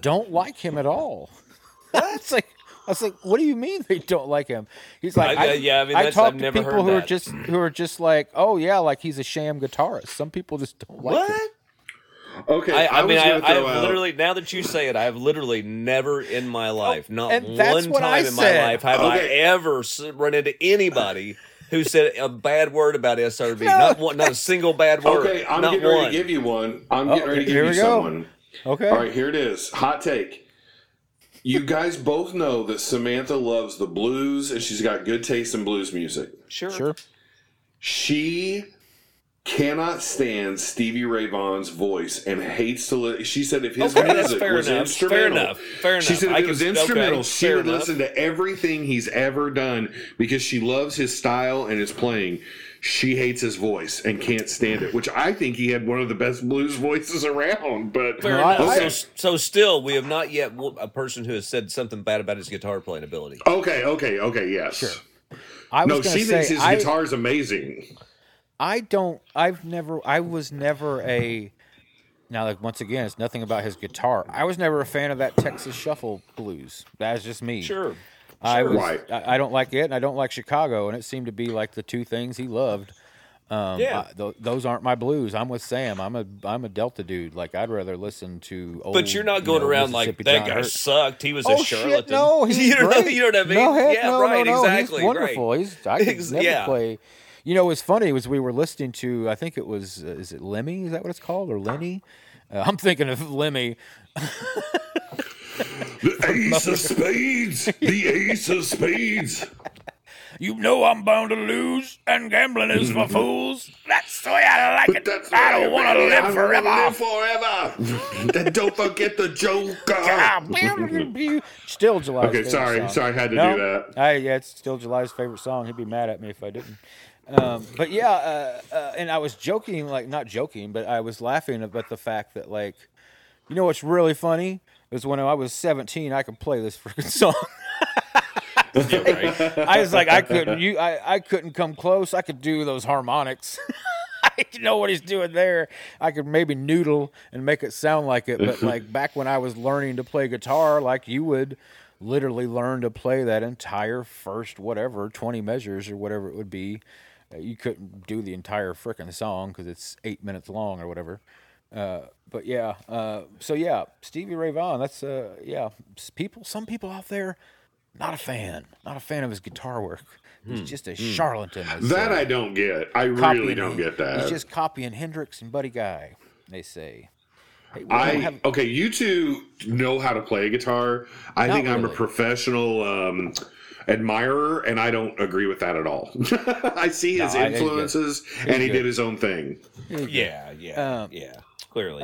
don't like him at all." That's like. I was like, "What do you mean they don't like him?" He's like, I- "I, uh, yeah, I mean, I talk I've to people heard who are just who are just like, oh yeah, like he's a sham guitarist. Some people just don't like him. What? Okay. I, I, mean, I, I have out- literally now that you say it, I have literally never in my oh, life, not Oh, and that's one time in my life, have I ever run into anybody who said a bad word about SRV. No. Not one, not a single bad word. Okay, I'm not getting ready to give you one. I'm Oh, getting ready to give you go. someone. Okay. All right, here it is. Hot take. You guys both know that Samantha loves the blues and she's got good taste in blues music. Sure. Sure. She cannot stand Stevie Ray Vaughan's voice and hates to li- she said if his Okay, music fair was enough. instrumental Fair enough. Fair enough. she said if I it can- was okay, instrumental she would enough. listen to everything he's ever done because she loves his style and his playing she hates his voice and can't stand it which i think he had one of the best blues voices around but Fair No, okay. So, so still, we have not yet a person who has said something bad about his guitar playing ability. okay okay okay yes Sure. I was no gonna she say, thinks his I, guitar is amazing I don't. I've never. I was never a. Now, like once again, it's nothing about his guitar. I was never a fan of that Texas Shuffle blues. That's just me. Sure. I was. Right. I, I don't like it, and I don't like Chicago, and it seemed to be like the two things he loved. Um, Yeah. I- th- those aren't my blues. I'm with Sam. I'm a I'm a Delta dude. Like I'd rather listen to. Old, But you're not you going know, around like Mississippi that John guy Hurt. sucked. He was a Oh charlatan. shit! No, he's you know, great. you know what I mean? No, heck, yeah, no, right. no, no. Exactly. He's wonderful. Right. He's I could Ex- never yeah. play. You know, what's funny was we were listening to. I think it was. Uh, is it Lemmy? Is that what it's called, or Lenny? Uh, I'm thinking of Lemmy. the ace of spades the ace of spades You know I'm bound to lose, and gambling is for fools. That's the way I like it. I don't want to live forever. live forever. then don't forget the Joker. Still July's Okay, sorry, song. sorry, I had to no, do that. I, yeah, it's still July's favorite song. He'd be mad at me if I didn't. Um, but yeah, uh, uh, and I was joking, like not joking, but I was laughing about the fact that, like, you know what's really funny is when I was 17, I could play this freaking song. Yeah, right. I was like, I couldn't, you, I, I couldn't come close. I could do those harmonics. I know what he's doing there. I could maybe noodle and make it sound like it, but like back when I was learning to play guitar, like you would literally learn to play that entire first whatever 20 measures or whatever it would be. You couldn't do the entire frickin' song because it's eight minutes long or whatever. Uh, but yeah, uh, so yeah, Stevie Ray Vaughan. That's uh, yeah. People, some people out there, not a fan, not a fan of his guitar work. He's just a charlatan. they That say. I don't get. I really don't get that. He's just copying Hendrix and Buddy Guy. They say. Hey, I have- okay. You two know how to play guitar. I Not think I'm a professional um, admirer, and I don't agree with that at all. I see his No, I- influences, and he good. did his own thing. Yeah, yeah, Um, yeah. Clearly.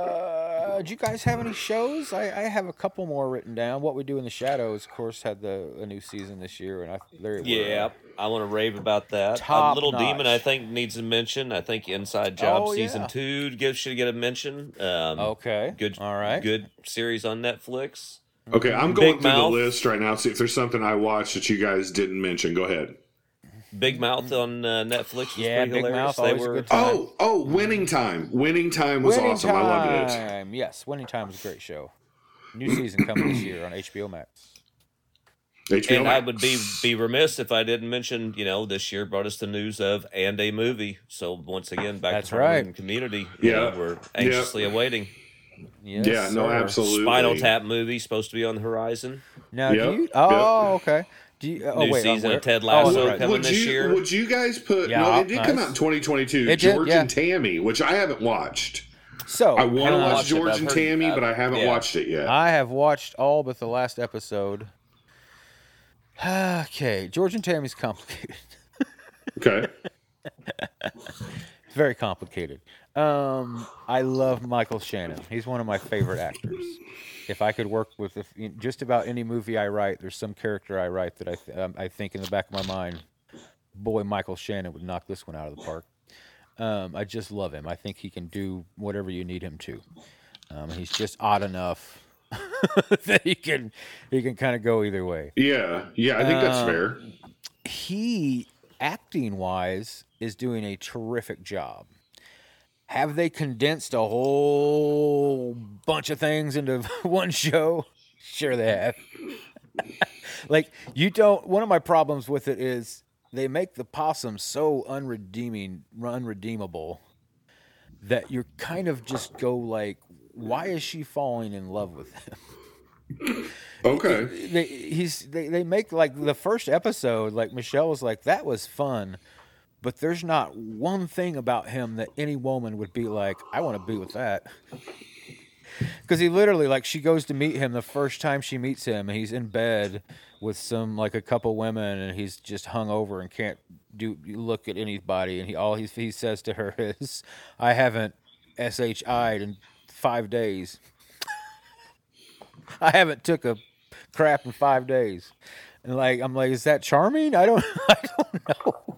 Uh, do you guys have any shows? I, I have a couple more written down. What we do in the shadows, of course, had the a new season this year, and I there it Yeah, were. I want to rave about that. Top a little demon, I think, needs a mention. I think Inside Job Oh, season yeah. two gives should get a mention. Um, Okay. good, All right. good series on Netflix. Okay, I'm going Big through Mouth. the list right now. See if there's something I watched that you guys didn't mention. Go ahead. Big Mouth on uh, Netflix. Was Yeah, pretty Big hilarious. Mouth, They always a were good time. Oh, oh, Winning Time. Winning Time was Winning awesome. I loved it. Yes, Winning Time was a great show. New season coming this year on HBO Max. HBO And I would be be remiss if I didn't mention, you know, this year brought us the news of and a movie. So once again, back That's to Harmon right. Community. You Yeah. know, we're anxiously awaiting. Yes, yeah, no, sir. absolutely. Spinal Tap movie supposed to be on the horizon. Now, Yep, do you? yep. Oh, okay. Do you? Oh, New wait, on season where? of Ted Oh, Lasso right. coming would this you year. would you guys put? Yeah, no, it did come out in 2022. It did, George yeah. and Tammy, which I haven't watched. So I want to watch watched it, George and Tammy, uh, but I haven't yeah. watched it yet. I have watched all but the last episode. Okay, George and Tammy's complicated. okay. It's very complicated. Um, I love Michael Shannon. He's one of my favorite actors. If I could work with if, just about any movie I write, there's some character I write that I th- um, I think in the back of my mind, boy, Michael Shannon would knock this one out of the park. Um, I just love him. I think he can do whatever you need him to. Um, he's just odd enough that he can he can kind of go either way. Yeah, yeah, I think that's Um, fair. he acting wise is doing a terrific job. Have they condensed a whole bunch of things into one show? Sure they have. like you don't one of my problems with it is they make the possum so unredeeming unredeemable that you're kind of just go like why is she falling in love with him? Okay. they he's they, they make like the first episode like michelle was like that was fun but there's not one thing about him that any woman would be like i want to be with that because he literally like she goes to meet him the first time she meets him and he's in bed with some like a couple women and he's just hung over and can't do look at anybody and he all he, he says to her is i haven't shi'd in five days I haven't took a crap in five days. And like I'm like, is that charming? I don't I don't know.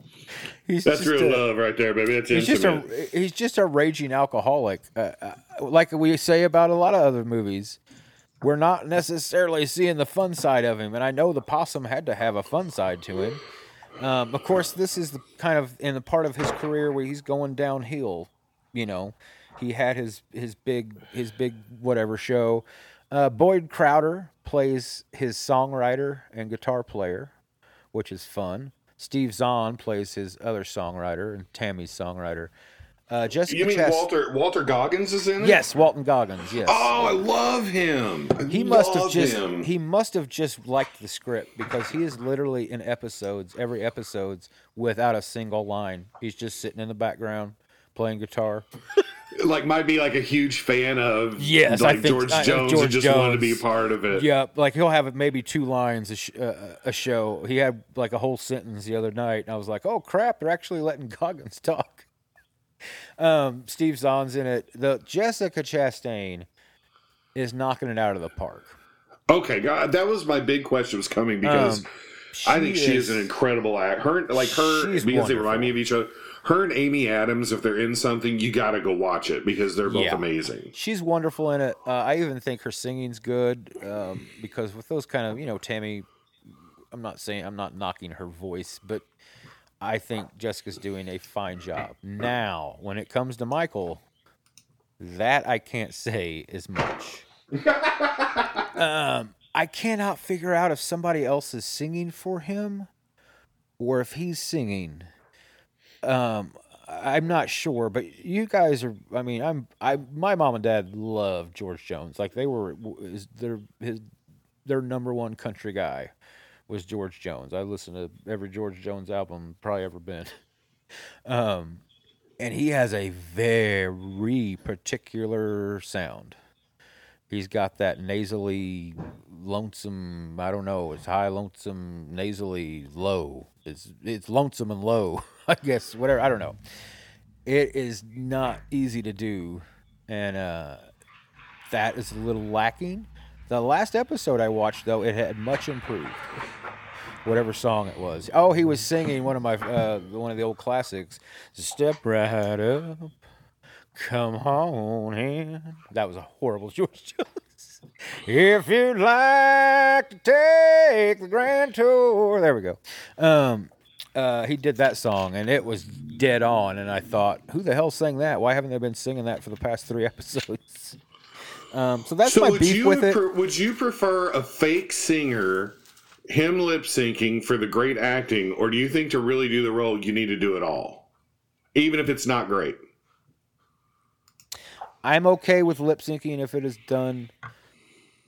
He's That's real a, love right there, baby. That's He's just a he's just a raging alcoholic. Uh, uh, like we say about a lot of other movies, we're not necessarily seeing the fun side of him. And I know the possum had to have a fun side to him. Um, of course, this is the kind of in the part of his career where he's going downhill. You know, he had his his big his big whatever show. Uh, Boyd Crowder plays his songwriter and guitar player, which is fun. Steve Zahn plays his other songwriter and Tammy's songwriter. Uh, Jessica You mean Chast- Walter Walter Goggins is in it? Yes, Walton Goggins. Yes. Oh, I love him. I he must have just him. he must have just liked the script because he is literally in episodes every episodes without a single line. He's just sitting in the background playing guitar. like might be like a huge fan of Yes, I like think- George I- Jones George and just wanted to be a part of it. Yeah, like he'll have maybe two lines a, sh- uh, a show. He had like a whole sentence the other night, and I was like, "Oh crap! They're actually letting Goggins talk." Um, Steve Zahn's in it. The Jessica Chastain is knocking it out of the park. Okay, God, that was my big question was coming because Um, I think she is, an incredible act. Her like her because they remind me of each other. Her and Amy Adams, if they're in something, you got to go watch it because they're both Yeah. amazing. She's wonderful in it. Uh, I even think her singing's good um, because with those kind of you know Tammy, I'm not saying I'm not knocking her voice, but I think Jessica's doing a fine job. Now, when it comes to Michael, that I can't say as much. um, I cannot figure out if somebody else is singing for him or if he's singing. Um, I'm not sure, but you guys are. I mean, I'm. I my mom and dad love George Jones. Like they were. Is their his their number one country guy was George Jones. I listened to every George Jones album probably ever been. Um, and he has a very particular sound. He's got that nasally, lonesome. I don't know. It's high, lonesome, nasally, low. It's it's lonesome and low. I guess whatever. I don't know. It is not easy to do, and uh, that is a little lacking. The last episode I watched, though, it had much improved. Whatever song it was. Oh, he was singing one of my uh, one of the old classics. Step right up, come on in. That was a horrible George Jones. if you'd like to take the grand tour, there we go. Um, uh, he did that song, and it was dead on. And I thought, who the hell sang that? Why haven't they been singing that for the past three episodes? Um, so that's so my beef with it. pre- would you prefer a fake singer, him lip syncing for the great acting, or do you think to really do the role you need to do it all, even if it's not great? I'm okay with lip syncing if it is done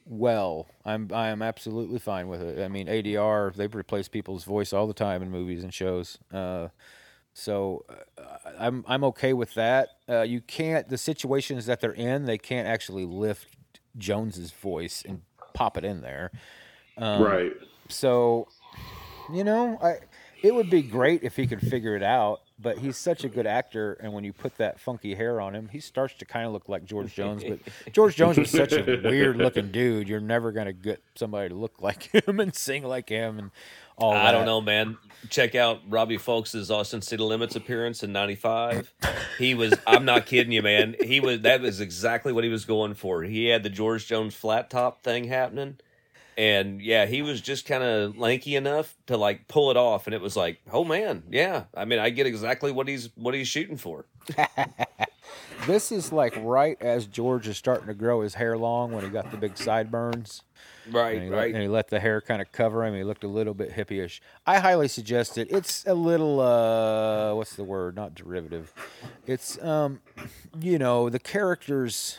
well. I'm I am absolutely fine with it. I mean, ADR they've replaced people's voice all the time in movies and shows. Uh, so uh, I'm I'm okay with that. Uh, you can't the situations that they're in they can't actually lift Jones's voice and pop it in there. Um, right. So, you know, I it would be great if he could figure it out. But he's such a good actor, and when you put that funky hair on him, he starts to kind of look like George Jones. But George Jones was such a weird looking dude. You're never gonna get somebody to look like him and sing like him and all. I don't know, man. Check out Robbie Fulks' Austin City Limits appearance in '95. He was. I'm not kidding you, man. He was. That was exactly what he was going for. He had the George Jones flat top thing happening, and yeah, he was just kind of lanky enough to like pull it off. And it was like, oh man, yeah. I mean, I get exactly what he's what he's shooting for. This is like right as George is starting to grow his hair long when he got the big sideburns. Right, and he, let, right. and he let the hair kind of cover him. He looked a little bit hippie-ish. I highly suggest it. It's a little uh, what's the word? Not derivative. It's um, you know, the characters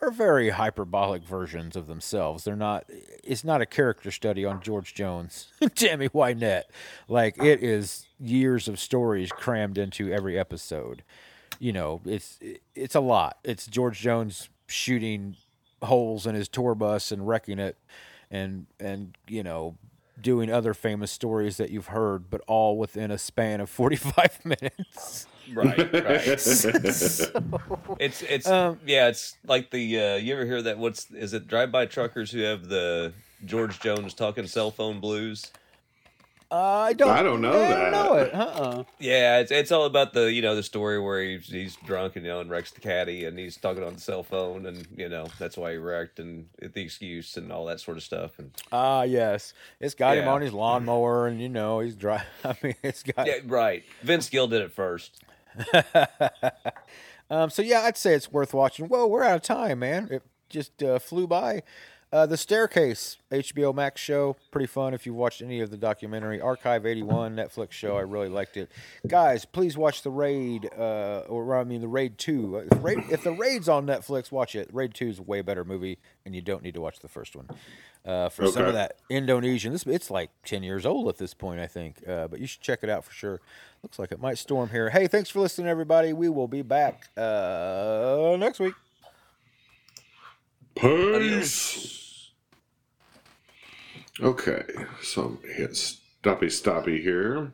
are very hyperbolic versions of themselves. They're not. It's not a character study on George Jones, Tammy Wynette. Like it is years of stories crammed into every episode. You know, it's it's a lot. It's George Jones shooting holes in his tour bus and wrecking it, and and you know doing other famous stories that you've heard, but all within a span of forty five minutes. Right, right. It's it's Um, yeah, it's like the uh you ever hear that what's is it drive by truckers who have the George Jones talking cell phone blues? I don't. I don't know I that. don't know it. Uh-uh. Yeah, it's it's all about the you know the story where he's he's drunk and you know and wrecks the caddy and he's talking on the cell phone and you know that's why he wrecked and the excuse and all that sort of stuff and Ah, yes. It's got him on his lawnmower, and you know he's dry. I mean, it's got. yeah right. Vince Gill did it first. Um, so yeah, I'd say it's worth watching. Whoa, we're out of time, man. It just uh, flew by. Uh, the Staircase HBO Max show, pretty fun. If you've watched any of the documentary, Archive '81 Netflix show, I really liked it. Guys, please watch the Raid, uh, or I mean the Raid Two. If, Raid, if the Raid's on Netflix, watch it. Raid Two is a way better movie, and you don't need to watch the first one. Uh, for some of that Indonesian, this it's like ten years old at this point, I think. Uh, but you should check it out for sure. Looks like it might storm here. Hey, thanks for listening, everybody. We will be back uh, next week. Peace. Okay, so hit stoppy stoppy here.